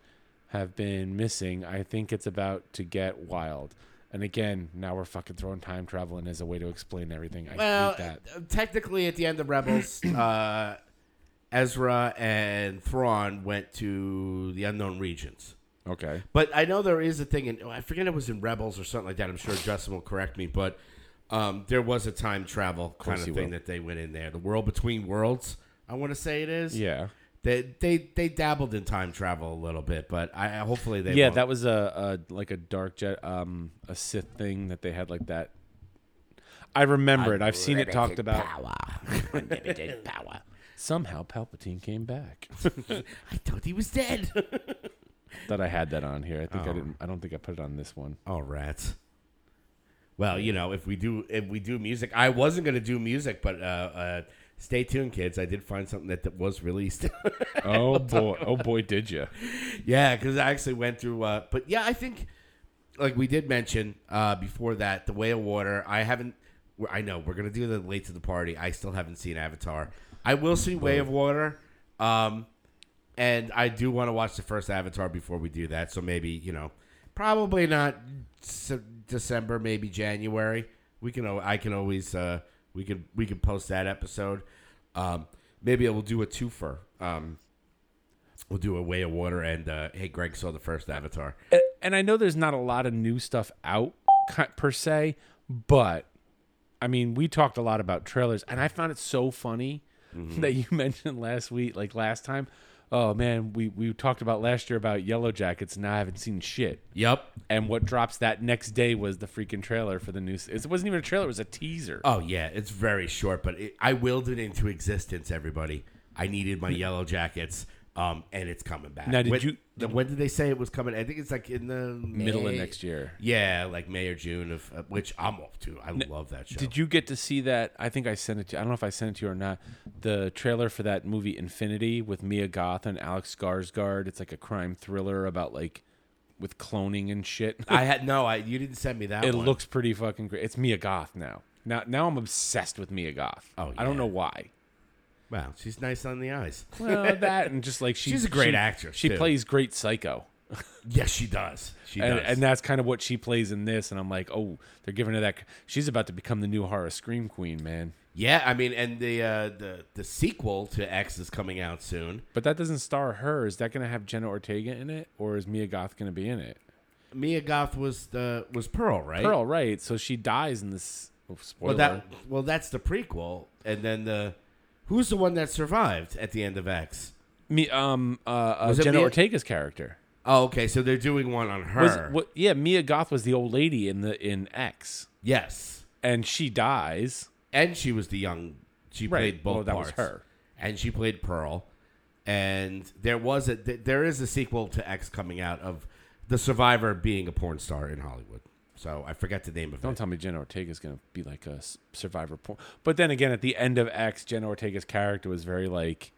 have been missing. I think it's about to get wild. And again, now we're fucking throwing time travel in as a way to explain everything. I well, hate that. uh, technically at the end of Rebels, uh, Ezra and Thrawn went to the unknown regions. Okay. But I know there is a thing, in I forget it was in Rebels or something like that. I'm sure Justin will correct me, but um, there was a time travel kind course of thing will. that they went in there. The world between worlds, I want to say it is. Yeah. They they they dabbled in time travel a little bit, but I I- hopefully they yeah, won't. that was a, a like a dark jet, um, a Sith thing that they had like that. I remember it. I've seen it talked about. Unlimited power. Somehow Palpatine came back. I thought he was dead. Thought I had that on here. I think I Oh. didn't. I don't think I put it on this one. Oh, rats. Well, you know, if we do if we do music, I wasn't gonna do music, but uh, uh, stay tuned, kids. I did find something that, that was released. Oh boy! Oh boy! Did you? yeah, because I actually went through. Uh, but yeah, I think like we did mention uh, before that, the Way of Water. I haven't. I know we're gonna do the late to the party. I still haven't seen Avatar. I will see Way of Water. Um, and I do want to watch the first Avatar before we do that. So maybe you know, probably not December, maybe January. We can. I can always. Uh, we could. We could post that episode. Um, maybe we'll do a twofer. Um, we'll do a Way of Water and uh, hey, Greg saw the first Avatar. A- And I know there's not a lot of new stuff out per se, but I mean, we talked a lot about trailers, and I found it so funny that you mentioned last week, like last time. Oh man, we we talked about last year about Yellow Jackets, and I haven't seen shit. Yep. And what drops that next day was the freaking trailer for the new. s- It wasn't even a trailer; it was a teaser. Oh yeah, it's very short, but it, I willed it into existence. Everybody, I needed my Yellow Jackets, um, and it's coming back. Now, did when, you- the- when did they say it was coming? I think it's like in the Middle of next year. Yeah, like May or June of uh, which I'm off to. I love that show. Did you get to see that? I think I sent it to. I don't know if I sent it to you or not. The trailer for that movie Infinity with Mia Goth and Alex Skarsgård. It's like a crime thriller about like with cloning and shit. I had no. I you didn't send me that. it one. looks pretty fucking great. It's Mia Goth now. Now, now I'm obsessed with Mia Goth. Oh, I don't know why. Wow. She's nice on the eyes. Well, that and just like she, She's a great she- actress, She too. plays great psycho. Yes, she does. She and, does. and that's kind of what she plays in this. And I'm like, oh, they're giving her that. She's about to become the new horror scream queen, man. yeah, I mean, and the uh, the the sequel to X is coming out soon. But that doesn't star her. Is that going to have Jenna Ortega in it, or is Mia Goth going to be in it? Mia Goth was the was Pearl, right? Pearl, right? So she dies in this. Oh, spoiler. Well, that well, that's the prequel, and then the who's the one that survived at the end of X? Me, um, uh, uh, Was it Jenna Mia- Ortega's character. Oh, okay, so they're doing one on her. Was, what, yeah, Mia Goth was the old lady in the in X, yes, and she dies. and she was the young. She played both well, that was parts. her. and she played Pearl. And there was a th- there is a sequel to X coming out of the survivor being a porn star in Hollywood. So I forget the name of it. Don't tell me Jenna Ortega's going to be like a survivor porn. But then again, at the end of X, Jenna Ortega's character was very like,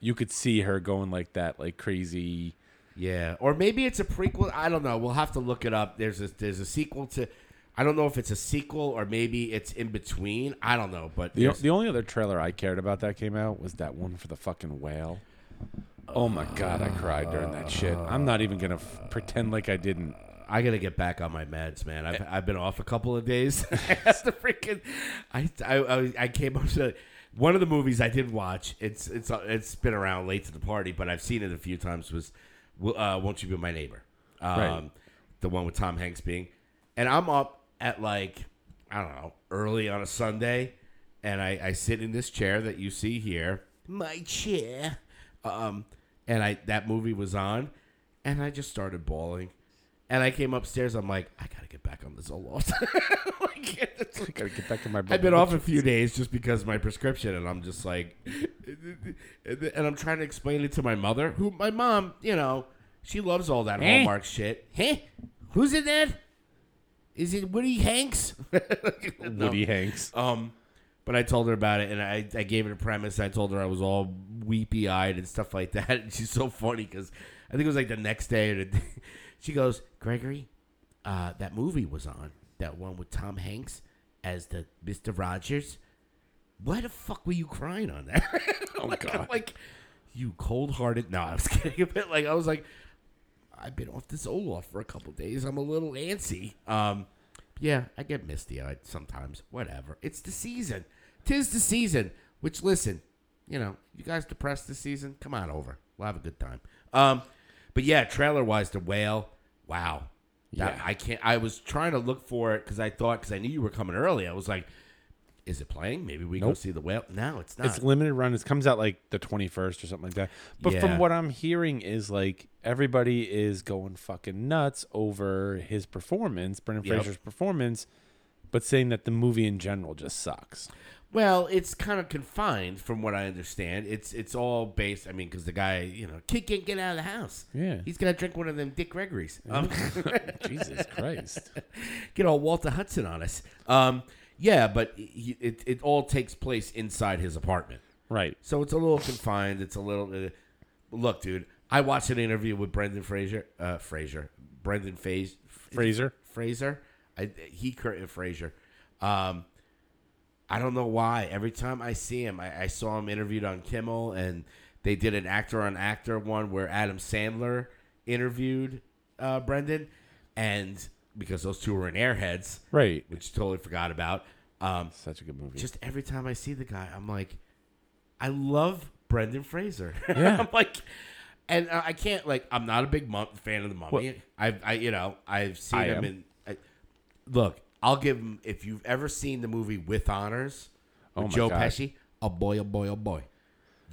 you could see her going like that, like crazy. Yeah, or maybe it's a prequel. I don't know. We'll have to look it up. There's a there's a sequel to. I don't know if it's a sequel or maybe it's in between. I don't know, but The, the only other trailer I cared about that came out was that one for the fucking whale. Oh my god, I cried during that shit. I'm not even gonna f- pretend like I didn't. I gotta get back on my meds, man. I've, I've been off a couple of days. That's the freaking. I, I I I came up to one of the movies I did watch. It's it's it's been around late to the party, but I've seen it a few times. Was uh, Won't You Be My Neighbor? Um, Right. The one with Tom Hanks being, and I'm up at like I don't know early on a Sunday, and I I sit in this chair that you see here, my chair, um, and I that movie was on, and I just started bawling. And I came upstairs. I'm like, I gotta get back on the Zoloft. like, it's like- Gotta get back to my. I've been off a few days just because of my prescription, and I'm just like, and I'm trying to explain it to my mother, who my mom, you know, she loves all that Eh? Hallmark shit. Hey, who's in that? Is it Woody Hanks? No. Woody Hanks. Um, but I told her about it, and I, I gave it a premise. I told her I was all weepy eyed and stuff like that. And she's so funny because I think it was like the next day. Or the day, she goes, Gregory, uh, that movie was on that one with Tom Hanks as the Mister Rogers. Why the fuck were you crying on that? oh like, I'm God. like, you cold hearted. No, I was kidding a bit. Like I was like, I've been off the Zoloft for a couple days. I'm a little antsy. Um, yeah, I get misty eyed sometimes. Whatever. It's the season. Tis the season. Which listen, you know, you guys depressed this season? Come on over. We'll have a good time. Um, but yeah, trailer wise, the whale. Wow. That- Yeah. I can't. I was trying to look for it because I thought because I knew you were coming early. I was like, is it playing? Maybe we go see the whale. No, it's not. It's limited run. It comes out like the 21st or something like that. But Yeah. from what I'm hearing is like everybody is going fucking nuts over his performance, Brendan Yep. Fraser's performance, but saying that the movie in general just sucks. Well, it's kind of confined from what I understand. It's it's all based. I mean, because the guy, you know, kid can't get out of the house. Yeah. he's gonna drink one of them Dick Gregory's. Um, Jesus Christ. get all Walter Hudson on us. Um, yeah, but he, it it all takes place inside his apartment, Right. so it's a little confined. It's a little. Uh, look, dude, I watched an interview with Brendan Fraser. Uh, Fraser, Brendan Phase, Fraser. Fraser. I, he Curtin Fraser. Um, I don't know why. Every time I see him, I, I saw him interviewed on Kimmel, and they did an actor on actor one where Adam Sandler interviewed uh, Brendan, and because those two were in Airheads, Right. which totally forgot about. Um, Such a good movie. just every time I see the guy, I'm like, I love Brendan Fraser. Yeah. I'm like, and uh, I can't like, I'm not a big mum- fan of the Mummy. I've, I, you know, I've seen I him am. in. I, look, I'll give him if you've ever seen the movie With Honors with Oh Joe God. Pesci. Oh boy, oh boy, oh boy,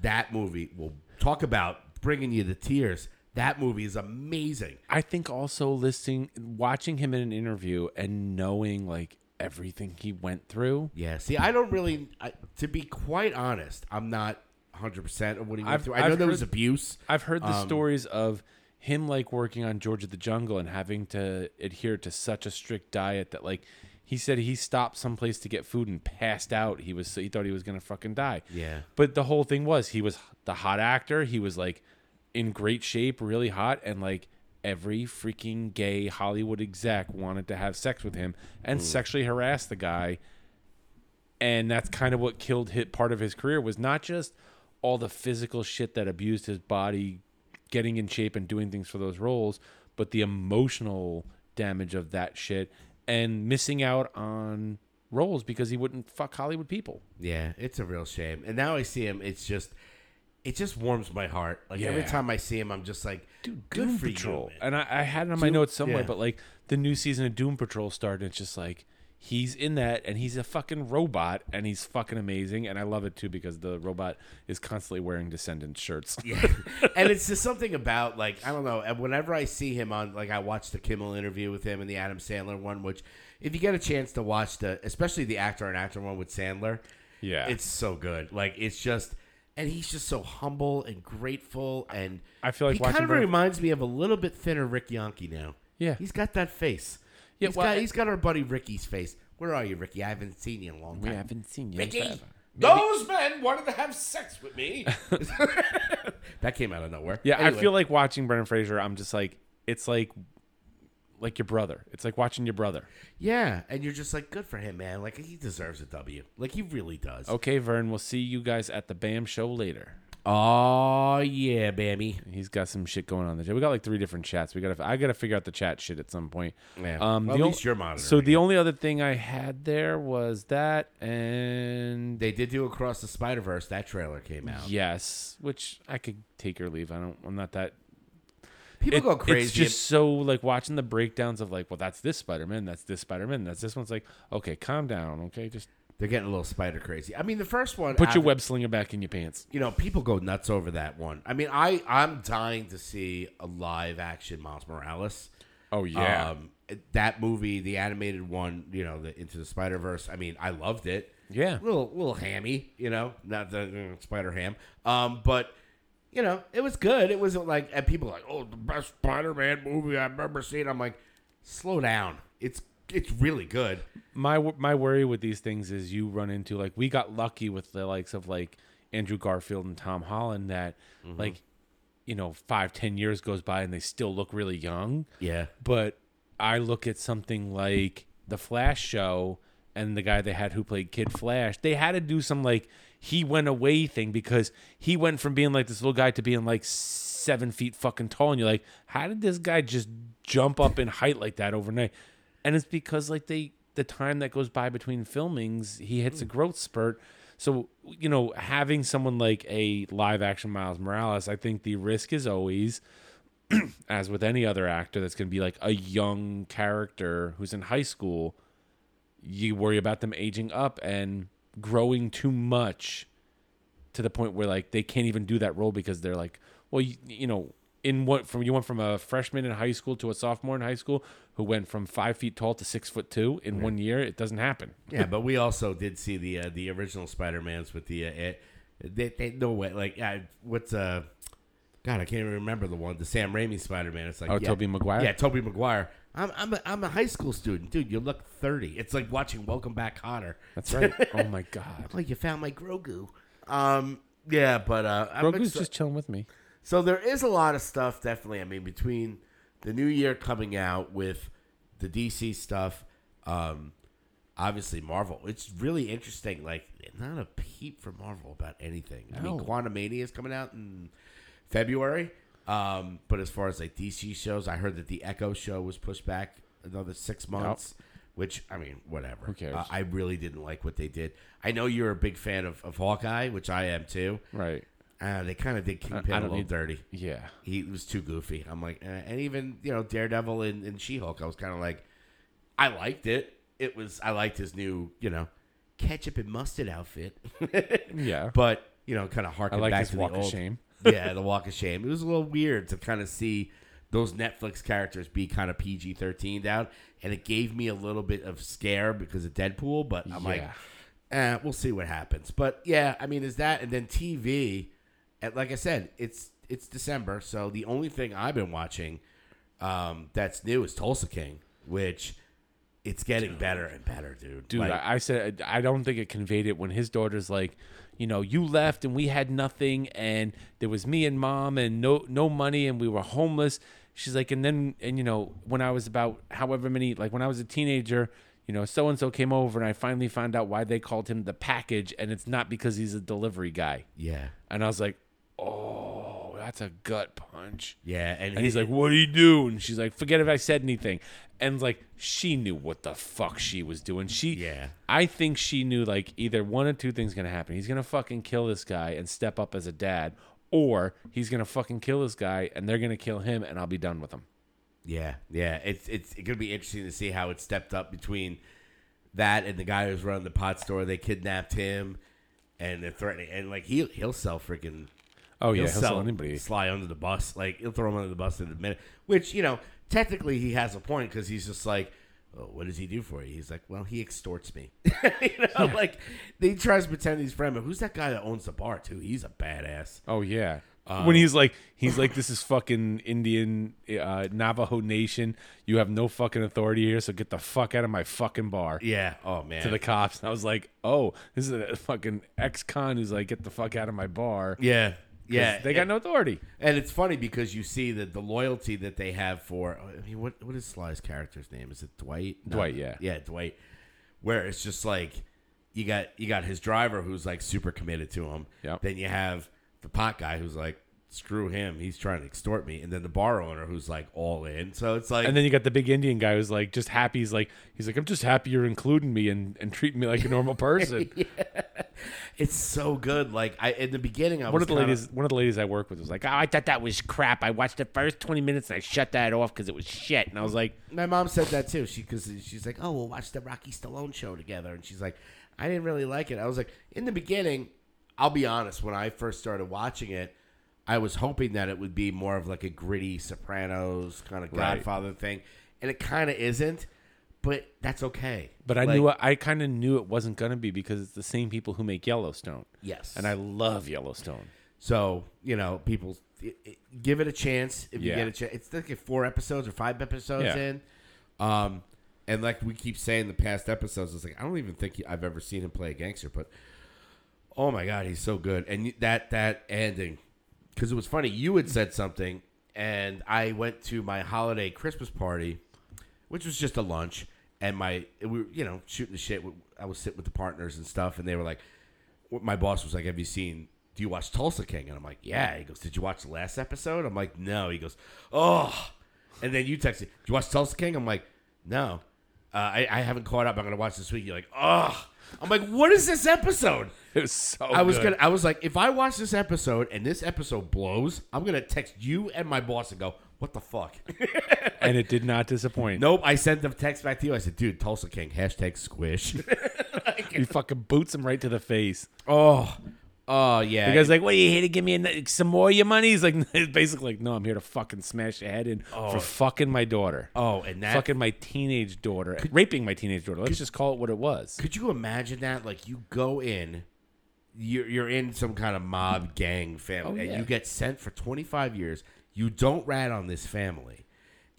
that movie will talk about bringing you to tears. That movie is amazing. I think also listening, watching him in an interview and knowing like everything he went through. Yeah. See, I don't really, I, to be quite honest, I'm not 100 percent of what he went I've- through. I know I've there was abuse. I've heard the Um, stories of him like working on George of the Jungle and having to adhere to such a strict diet that like he said he stopped someplace to get food and passed out. He was he thought he was gonna fucking die. Yeah. But the whole thing was he was the hot actor. He was like in great shape, really hot, and like every freaking gay Hollywood exec wanted to have sex with him and sexually harass the guy. And that's kind of what killed hit part of his career was not just all the physical shit that abused his body getting in shape and doing things for those roles, but the emotional damage of that shit and missing out on roles because he wouldn't fuck Hollywood people. Yeah, it's a real shame. And now I see him, it's just it just warms my heart. Like every time I see him, I'm just like, dude, good Doom for Patrol. you. and I, I had it on my Doom- notes somewhere, yeah. but like the new season of Doom Patrol started, and it's just like he's in that, and he's a fucking robot, and he's fucking amazing, and I love it too because the robot is constantly wearing Descendents shirts. Yeah. and it's just something about like I don't know. And whenever I see him on, like I watched the Kimmel interview with him and the Adam Sandler one, which if you get a chance to watch the, especially the actor and actor one with Sandler, Yeah. it's so good. Like it's just, and he's just so humble and grateful, and I feel like he watching kind of reminds me of a little bit thinner Rick Yankee now. Yeah. he's got that face. Yeah, he's well, got he's got our buddy Ricky's face. Where are you, Ricky? I haven't seen you in a long time. we haven't seen you. Ricky, forever. those men wanted to have sex with me. that came out of nowhere. Yeah, I feel like watching Brendan Fraser. I'm just like, it's like, like your brother. It's like watching your brother. Yeah, and you're just like, good for him, man. Like he deserves a W. Like he really does. Okay, Vern. We'll see you guys at the BAM show later. Oh yeah, baby. He's got some shit going on there. We got like three different chats. We got to. I got to figure out the chat shit at some point. Yeah. Um. Well, at ol- least you're monitoring. So the only other thing I had there was that, and They did do Across the Spider Verse. That trailer came out. yes, which I could take or leave. I don't. I'm not that. People it- go crazy. It's just so like watching the breakdowns of like, well, that's this Spider Man, that's this Spider Man, that's this one's like, okay, calm down, okay, just They're getting a little spider crazy. I mean, the first one. put your web slinger back in your pants. You know, people go nuts over that one. I mean, I I'm dying to see a live action Miles Morales. Oh yeah. Um, that movie, the animated one, you know, the Into the Spider Verse. I mean, I loved it. Yeah. a little little hammy, you know, not the uh, Spider Ham. Um, but you know, it was good. It wasn't like and people are like, oh, the best Spider Man movie I've ever seen. I'm like, slow down. It's it's really good. my my worry with these things is you run into like we got lucky with the likes of like Andrew Garfield and Tom Holland that Mm-hmm. like you know five ten years goes by and they still look really young. Yeah. But I look at something like the Flash show and the guy they had who played Kid Flash. They had to do some like he went away thing because he went from being like this little guy to being like seven feet fucking tall, and you're like, how did this guy just jump up in height like that overnight? And it's because like they the time that goes by between filmings, he hits a mm. growth spurt. So you know, having someone like a live action Miles Morales, I think the risk is always as with any other actor that's going to be like a young character who's in high school, you worry about them aging up and growing too much to the point where like they can't even do that role because they're like, well, you, you know, in what from you went from a freshman in high school to a sophomore in high school who went from five feet tall to six foot two in one year. It doesn't happen. Yeah, but we also did see the uh, the original Spider Mans with the uh, eh, they, they no way like uh, what's uh God I can't even remember the one the Sam Raimi Spider Man. It's like Oh, yeah, Tobey Maguire? Yeah, Tobey Maguire. I'm I'm a, I'm a high school student, dude. You look thirty. It's like watching Welcome Back Kotter. That's right. oh my god, Oh, you found my Grogu. Um, yeah, but uh, I'm Grogu's just chilling with me. So there is a lot of stuff, definitely. I mean, between the new year coming out with the DC stuff, um, obviously Marvel. It's really interesting. Like, not a peep from Marvel about anything. I mean, No. Quantumania is coming out in February. Um, but as far as like DC shows, I heard that the Echo show was pushed back another six months. Which I mean, whatever. Who cares? Uh, I really didn't like what they did. I know you're a big fan of, of Hawkeye, which I am too. Right. Uh, they kind of did Kingpin I a little need- dirty. Yeah. He was too goofy. I'm like, eh. and even you know Daredevil and, and She Hulk, I was kind of like, I liked it. It was I liked his new you know ketchup and mustard outfit, Yeah. but you know kind of harken like back to walk the of old. shame. yeah, the walk of shame. It was a little weird to kind of see those Netflix characters be kind of PG 13 down, and it gave me a little bit of scare because of Deadpool. But I'm like, Yeah. eh, we'll see what happens. But yeah, I mean, is that and then TV? And like I said, it's it's December, so the only thing I've been watching um, that's new is Tulsa King, which it's getting better and better, dude. Dude, Like, I, I said I don't think it conveyed it when his daughter's like, you know, you left and we had nothing, and there was me and mom and no no money, and we were homeless. She's like, and then and you know, when I was about however many, like when I was a teenager, you know, so and so came over, and I finally found out why they called him the package, and it's not because he's a delivery guy. yeah. And I was like, oh, that's a gut punch. Yeah, and, And he's he- like, "What do you do?" And she's like, "Forget if I said anything." And like, she knew what the fuck she was doing. She, Yeah. I think she knew like either one or two things gonna happen. He's gonna fucking kill this guy and step up as a dad, or he's gonna fucking kill this guy and they're gonna kill him, and I'll be done with him. Yeah, yeah. It's it's gonna be interesting to see how it stepped up between that and the guy who's running the pot store. They kidnapped him, and they're threatening. And like he he'll sell freaking. Oh yeah, he'll sell sell anybody. Sly under the bus. Like he'll throw him under the bus in a minute. Which you know technically he has a point because he's just like. Oh, what does he do for you? He's like, well, he extorts me. you know, like he tries to pretend he's friend, but who's that guy that owns the bar too? He's a badass. Oh yeah. Um, when he's like, he's like, this is fucking Indian uh, Navajo Nation. You have no fucking authority here, so get the fuck out of my fucking bar. Yeah. Oh man. To the cops, and I was like, "Oh, this is a fucking ex-con who's like, get the fuck out of my bar." yeah. Yeah. they got no authority. And it's funny because you see that the loyalty that they have for. I mean, what what is Sly's character's name? Is it Dwight? Dwight, yeah. yeah, Dwight. Where it's just like you got you got his driver who's like super committed to him. Yep. Then you have the pot guy who's like, screw him, he's trying to extort me, and then the bar owner who's like all in. So it's like, And then you got the big Indian guy who's like, just happy. He's like, he's like, I'm just happy you're including me and, and treating me like a normal person. It's so good. Like I in the beginning, I One was of the kinda- ladies, one of the ladies I work with was like, "Oh, I thought that was crap. I watched the first twenty minutes and I shut that off because it was shit." And I was like, My mom said that too. She because she's like, "Oh, we'll watch the Rocky Stallone show together," and she's like, "I didn't really like it." I was like, in the beginning, I'll be honest. When I first started watching it, I was hoping that it would be more of like a gritty Sopranos kind of Right. Godfather thing, and it kind of isn't. But that's okay. but I Like, knew I kind of knew it wasn't gonna be because it's the same people who make Yellowstone, Yes, and I love Yellowstone. So you know, people give it a chance if you get a chance. It's like four episodes or five episodes Yeah. in, um, and like we keep saying the past episodes, it's like I don't even think he- I've ever seen him play a gangster, but oh my god, he's so good. And that that ending, because it was funny. You had said something, and I went to my holiday Christmas party, which was just a lunch, and my we were you know shooting the shit. I was sitting with the partners and stuff, and they were like my boss was like, "Have you seen? Do you watch Tulsa King?" And I'm like, "Yeah." He goes, "Did you watch the last episode?" I'm like, "No." He goes, "Oh," and then you texted, "Did you watch Tulsa King?" I'm like, "No, uh, I, I haven't caught up. I'm gonna watch this week." You're like, "Oh," I'm like, "What is this episode?" It was so. I was good. gonna. I was like, if I watch this episode and this episode blows, I'm gonna text you and my boss and go, "What the fuck?" and it did not disappoint. nope. I sent the text back to you. I said, "Dude, Tulsa King hashtag squish." he fucking boots him right to the face. oh, oh yeah. The guy's like, "What are you here to give me some more of your money?" He's like, "It's basically like, no, I'm here to fucking smash your head in for oh. fucking my daughter, oh, and that fucking my teenage daughter, raping my teenage daughter. Let's just call it what it was." Could you imagine that? Like you go in, you're you're in some kind of mob gang family, Oh, and you get sent for 25 years. You don't rat on this family,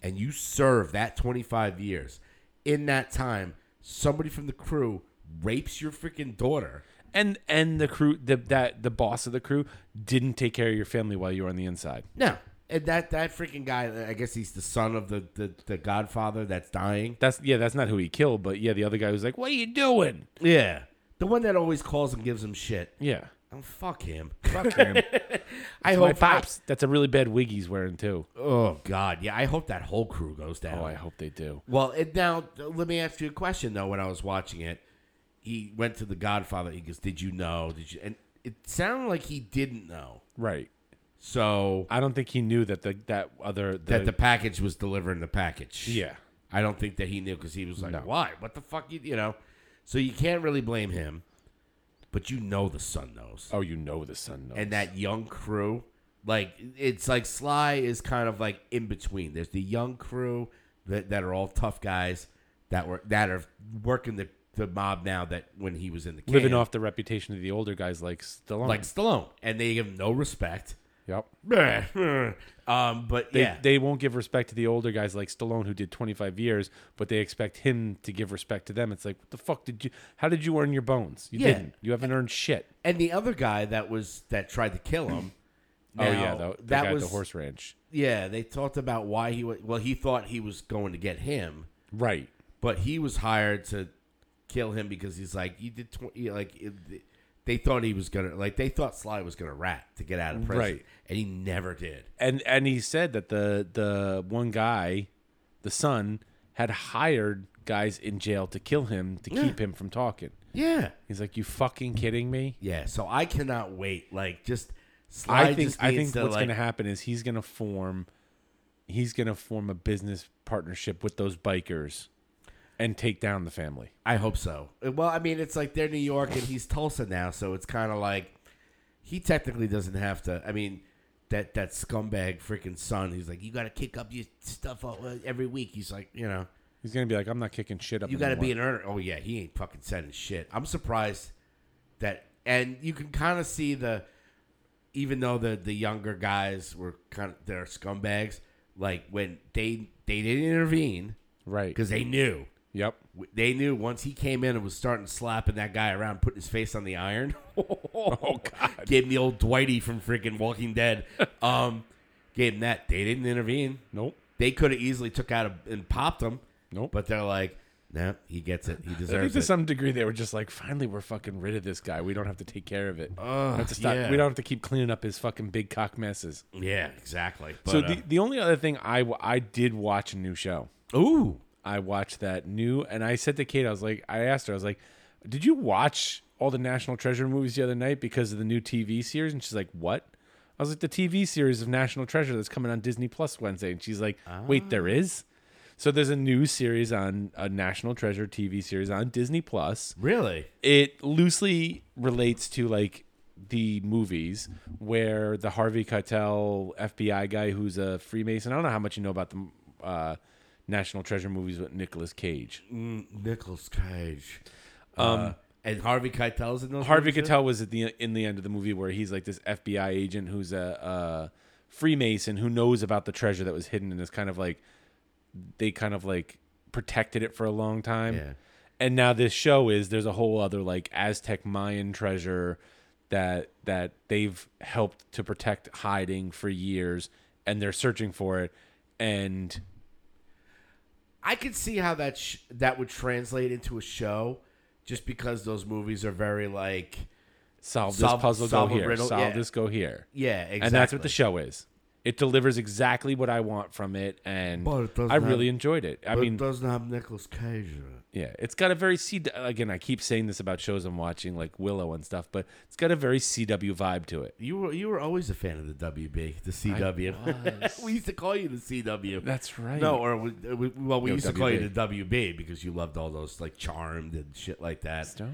and you serve that 25 years. In that time, somebody from the crew rapes your freaking daughter. And and the crew, the that the boss of the crew didn't take care of your family while you were on the inside. No, and that that freaking guy. I guess he's the son of the the, the Godfather that's dying. That's yeah, that's not who he killed, but yeah, the other guy was like, "What are you doing?" Yeah, the one that always calls and gives him shit. Yeah, Oh fuck him. fuck him. I My hope pops. That's a really bad wig he's wearing too. Oh God, yeah. I hope that whole crew goes down. Oh, I hope they do. Well, it, now let me ask you a question though. When I was watching it, he went to the Godfather. He goes, "Did you know? Did you?" And it sounded like he didn't know. Right. So I don't think he knew that the that other the, that the package was delivering the package. yeah. I don't think that he knew because he was like, No. "Why? What the fuck?" You you know. So you can't really blame him, but you know the son knows. Oh, you know the son knows. and that young crew like it's like sly is kind of like in between there's the young crew that, that are all tough guys that were that are working the, the mob now that when he was in the living off the reputation of the older guys like Stallone. like Stallone and they give him no respect yep. um but They, yeah they won't give respect to the older guys like Stallone who did 25 years, but they expect him to give respect to them. It's like, what the fuck did you? How did you earn your bones? You Yeah. didn't. You haven't earned shit. and the other guy that was that tried to kill him oh yeah, now, the, the that guy was at the horse ranch. yeah they talked about why he was well he thought he was going to get him Right. but he was hired to kill him because he's like you did tw- you like it, they thought he was gonna like they thought Sly was gonna rat to get out of prison, Right. And he never did. and and he said that the the one guy, the son, had hired guys in jail to kill him to keep him from talking. Yeah, He's like, "You fucking kidding me?" yeah. So I cannot wait. Like just Sly I think I think to, what's like, going to happen is he's going to form he's to form a business partnership with those bikers and take down the family. I hope so. Well, I mean, it's like they're New York and he's Tulsa now, so it's kind of like he technically doesn't have to. I mean, that that scumbag freaking son, he's like, you got to kick up your stuff uh, every week. He's like, you know, He's going to be like, "I'm not kicking shit up." you got to be an earner. Oh yeah, he ain't fucking sending shit. I'm surprised that, and you can kind of see the, even though the the younger guys were kind of they're scumbags. Like when they they didn't intervene right. because they knew Yep. they knew once he came in and was starting slapping that guy around, putting his face on the iron. oh God! Gave him the old Dwighty from freaking Walking Dead. Um, gave him that. They didn't intervene. Nope. They could have easily took out a, and popped him. Nope. But they're like, no, he gets it. He deserves it. I think to it. some degree they were just like, finally, we're fucking rid of this guy. We don't have to take care of it. we, don't have to stop. yeah. we don't have to keep cleaning up his fucking big cock messes. yeah, exactly. But, so uh, the, the only other thing I, w- I did watch a new show. ooh, I watched that new, and I said to Kate, I was like, I asked her, I was like, did you watch all the National Treasure movies the other night because of the new TV series? And she's like, what? I was like, the TV series of National Treasure that's coming on Disney Plus Wednesday. And she's like, wait, there is? So there's a new series on a National Treasure TV series on Disney Plus. really? It loosely relates to like the movies where the Harvey Keitel FBI guy who's a Freemason. I don't know how much you know about the uh, National Treasure movies with Nicolas Cage. Mm, Nicholas Cage. Um, and Harvey Keitel's in those. Harvey movies, too? Keitel was at the in the end of the movie where he's like this FBI agent who's a, a Freemason who knows about the treasure that was hidden and is kind of like they kind of like protected it for a long time. Yeah. And now this show is there's a whole other like Aztec Mayan treasure that that they've helped to protect hiding for years and they're searching for it and I could see how that sh- that would translate into a show, just because those movies are very like, solve this Solve- puzzle solve go a here riddle, solve yeah. this go here yeah, exactly. and that's what the show is it delivers exactly what i want from it and But it i really have- enjoyed it i But mean it doesn't have Nicolas Cage in it. Yeah it's got a very c again i keep saying this about shows i'm watching like willow and stuff but it's got a very cw vibe to it You were you were always a fan of the WB, the CW. we used to call you the CW. that's right No, or we, we, well, we Yo, used to call you the WB because you loved all those like Charmed and shit like that. Stop.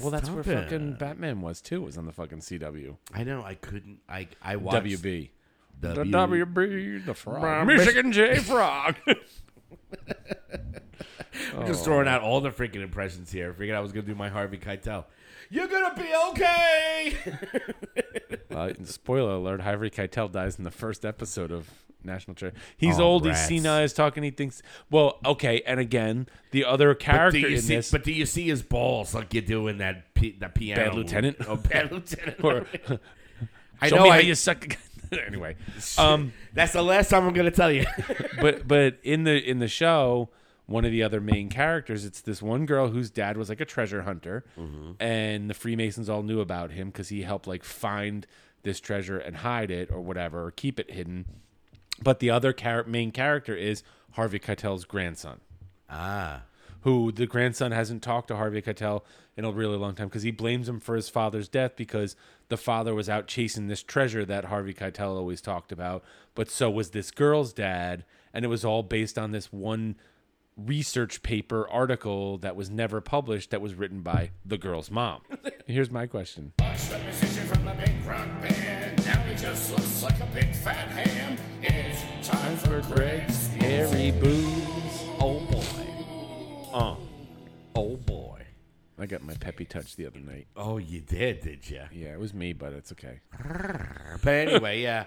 well that's where it. fucking batman was too was on the fucking cw I know I couldn't. I I watched wb the wb the frog michigan j frog I'm just throwing out all the freaking impressions here. I Figured I was gonna do my Harvey Keitel. You're gonna be okay. Uh, spoiler alert: Harvey Keitel dies in the first episode of National Treasure. He's Oh, old. rats. He's senile. He's talking. He thinks. Well, okay. And again, the other But character do you in see? this, But do you see his balls like you do in that pi- that piano? Bad Lieutenant? Oh, bad lieutenant. or I know. me I, how you suck. anyway, um, that's the last time I'm gonna tell you. but but in the in the show, one of the other main characters, it's this one girl whose dad was like a treasure hunter, and the Freemasons all knew about him because he helped like find this treasure and hide it or whatever, or keep it hidden. But the other char- main character is Harvey Keitel's grandson. ah, who the grandson hasn't talked to Harvey Keitel in a really long time because he blames him for his father's death because the father was out chasing this treasure that Harvey Keitel always talked about, but so was this girl's dad, and it was all based on this one research paper article that was never published that was written by the girl's mom. Here's my question. Watch the musician from the big rock oh boy. I got my peppy touch the other night. Oh, you did, did you? Yeah, it was me, but it's okay. But anyway, yeah,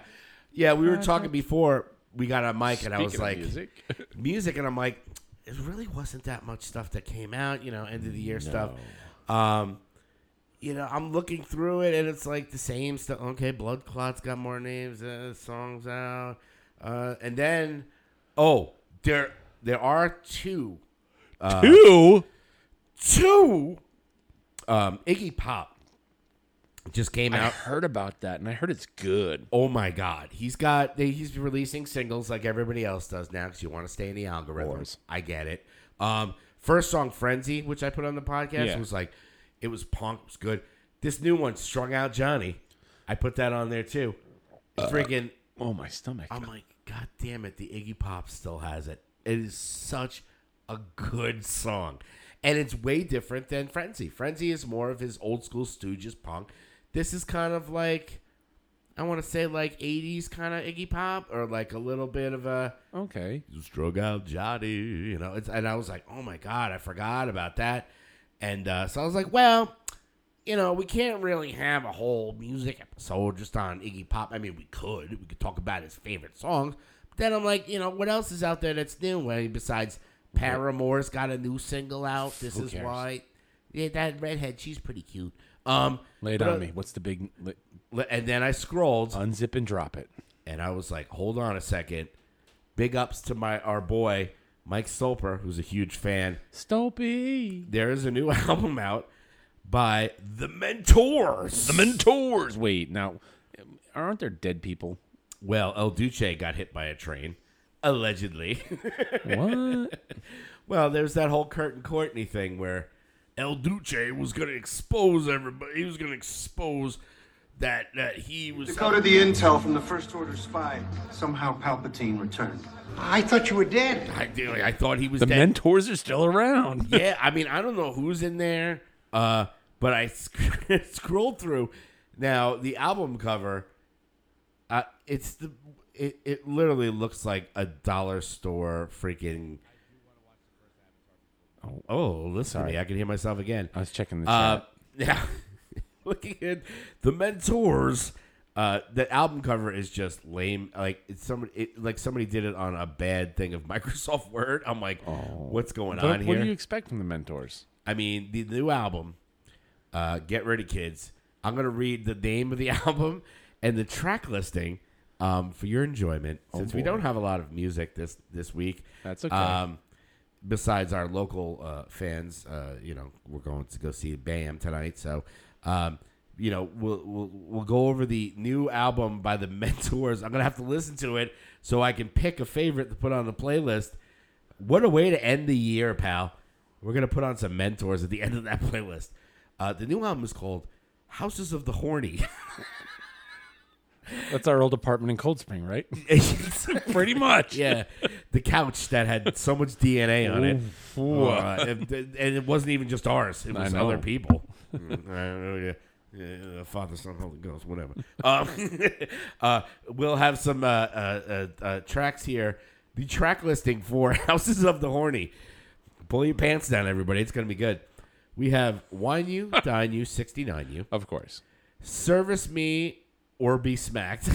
yeah. We were talking before we got on mic, and I was Speaking of like, music. music, and I'm like, it really wasn't that much stuff that came out, you know, end of the year stuff. Um, you know, I'm looking through it, and it's like the same stuff. Okay, Blood Clot's got more names, uh, songs out, uh, and then, oh, there there are two, Two. Two, um, Iggy Pop Just came out. I out. heard about that, and I heard it's good. Oh my God, he's got they, he's releasing singles like everybody else does now because you want to stay in the algorithm. course. I get it. Um, first song Frenzy, which I put on the podcast, Yeah. was like it was punk, it was good. This new one, Strung Out Johnny, I put that on there too. Freaking, Oh, my stomach. I'm like, God damn it, the Iggy Pop still has it. It is such a good song. And it's way different than Frenzy. Frenzy is more of his old school Stooges punk. This is kind of like, I want to say like 80s kind of Iggy Pop or like a little bit of a okay. Strung Out Johnny, you know. It's, and I was like, oh my God, I forgot about that. And uh, so I was like, well, you know, we can't really have a whole music episode just on Iggy Pop. I mean, we could. We could talk about his favorite songs. But then I'm like, you know, what else is out there that's new? Mean, besides Paramore's got a new single out. This Who is cares? why. Yeah, that redhead, she's pretty cute. Um, Lay it but, on uh, me. What's the big. li- And then I scrolled Unzip and drop it. and I was like, hold on a second. Big ups to my our boy Mike Stolper, who's a huge fan. Stopey. There is a new album out by The Mentors. The Mentors. Wait, now, aren't there dead people? Well, El Duce got hit by a train, allegedly. What? well, there's that whole Kurt and Courtney thing where El Duce was going to expose everybody. He was going to expose that that he was. Decoded the intel from the First Order spy. Somehow Palpatine returned. I thought you were dead. I, I thought he was dead. the dead. Mentors are still around. yeah, I mean, I don't know who's in there, uh, but I sc- scrolled through. Now the album cover, uh, it's the it, it literally looks like a dollar store freaking. Oh, oh listen to me! I can hear myself again. I was checking the Uh, chat. yeah, looking at the Mentors. Uh, the album cover is just lame. Like it's somebody, it, like somebody did it on a bad thing of Microsoft Word. I'm like, what's going on what do you expect from the Mentors? I mean, the new album, uh, Get Ready Kids. I'm going to read the name of the album and the track listing um, for your enjoyment since we don't have a lot of music this, this week. That's okay. Um, besides our local uh, fans, uh, you know, we're going to go see BAM tonight. So, um, you know, we'll, we'll, we'll go over the new album by the Mentors. I'm going to have to listen to it so I can pick a favorite to put on the playlist. What a way to end the year, pal. We're going to put on some Mentors at the end of that playlist. Uh, the new album is called Houses of the Horny. That's our old apartment in Cold Spring, right? Pretty much. yeah, the couch that had so much DNA on it, Ooh. Uh, and, and it wasn't even just ours; it I was know. other people. Mm, I don't know, yeah. Yeah, Father, Son, Holy Ghost, whatever. Um, uh, we'll have some uh, uh, uh, uh, tracks here. The track listing for Houses of the Horny. Pull your pants down, everybody. It's going to be good. We have Wine You, Dine You, 69 You. Of course. Service Me or Be Smacked.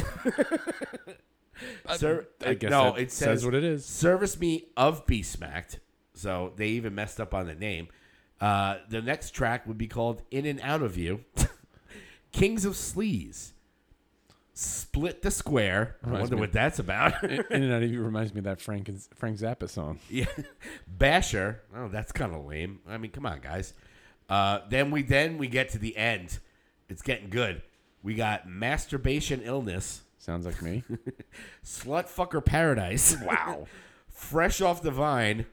Ser- I guess no, it says says what it is. Service Me of Be Smacked. So they even messed up on the name. Uh, the next track would be called In and Out of You. Kings of Sleaze. Split the Square. I wonder me- what that's about. In and Out of You reminds me of that Frank Frank Zappa song. Yeah, Basher. Oh, that's kind of lame. I mean, come on, guys. Uh, then we then we get to the end. It's getting good. We got masturbation illness, Sounds like me. slut fucker paradise. Wow. Fresh off the vine,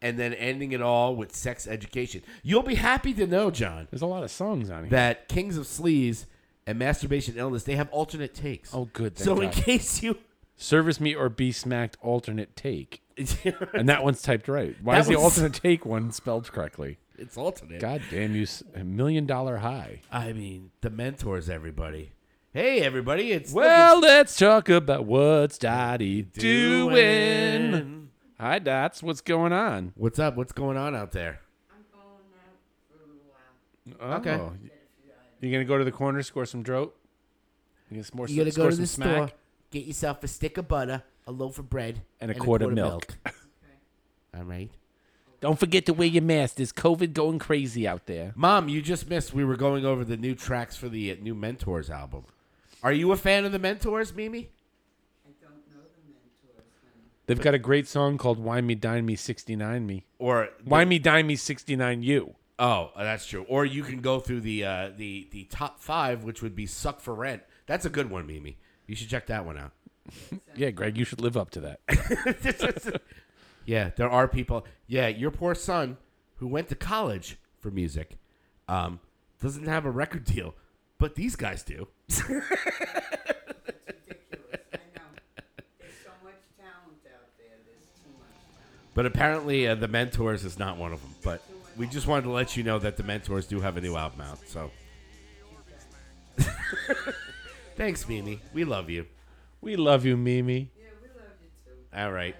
and then ending it all with sex education. You'll be happy to know, John, There's a lot of songs on here. that Kings of Sleaze and masturbation illness they have alternate takes. Oh, good, thank So in God. case you. Service Me or Be Smacked alternate take. And that one's typed right. Why That is the was- alternate take one spelled correctly? It's alternate. God damn you, s- a million dollar high. I mean, the mentors, everybody. Hey, everybody! It's Well, let's talk about what's Dottie looking- doing. Hi, Dots. What's going on? What's up? What's going on out there? i'm following oh. Okay. Oh, You gonna go to the corner, score some droat? You gonna more, You gotta score go to some the smack? store, get yourself a stick of butter, a loaf of bread, And a quart of milk. All right, Don't forget to wear your mask. There's COVID going crazy out there. Mom. You just missed. We were going over the new tracks for the uh, new Mentors album. Are you a fan of the Mentors, Mimi? I don't know the mentors. They've got a great song called "Why Me Dine Me 69 Me." Or Why Me Dine Me 69 You. Oh, that's true. Or you can go through the uh, the the top five, which would be "Suck for Rent." That's a good one, Mimi. You should check that one out. Yeah, Greg, you should live up to that. Yeah, there are people. Yeah, your poor son who went to college for music um, doesn't have a record deal, but these guys do. That's ridiculous. I know. There's so much talent out there. There's too much talent. But apparently, uh, the Mentors is not one of them. But we just wanted to let you know that the Mentors do have a new album out. So, thanks, Mimi. We love you. we love you, Mimi. Yeah, we love you too. All right,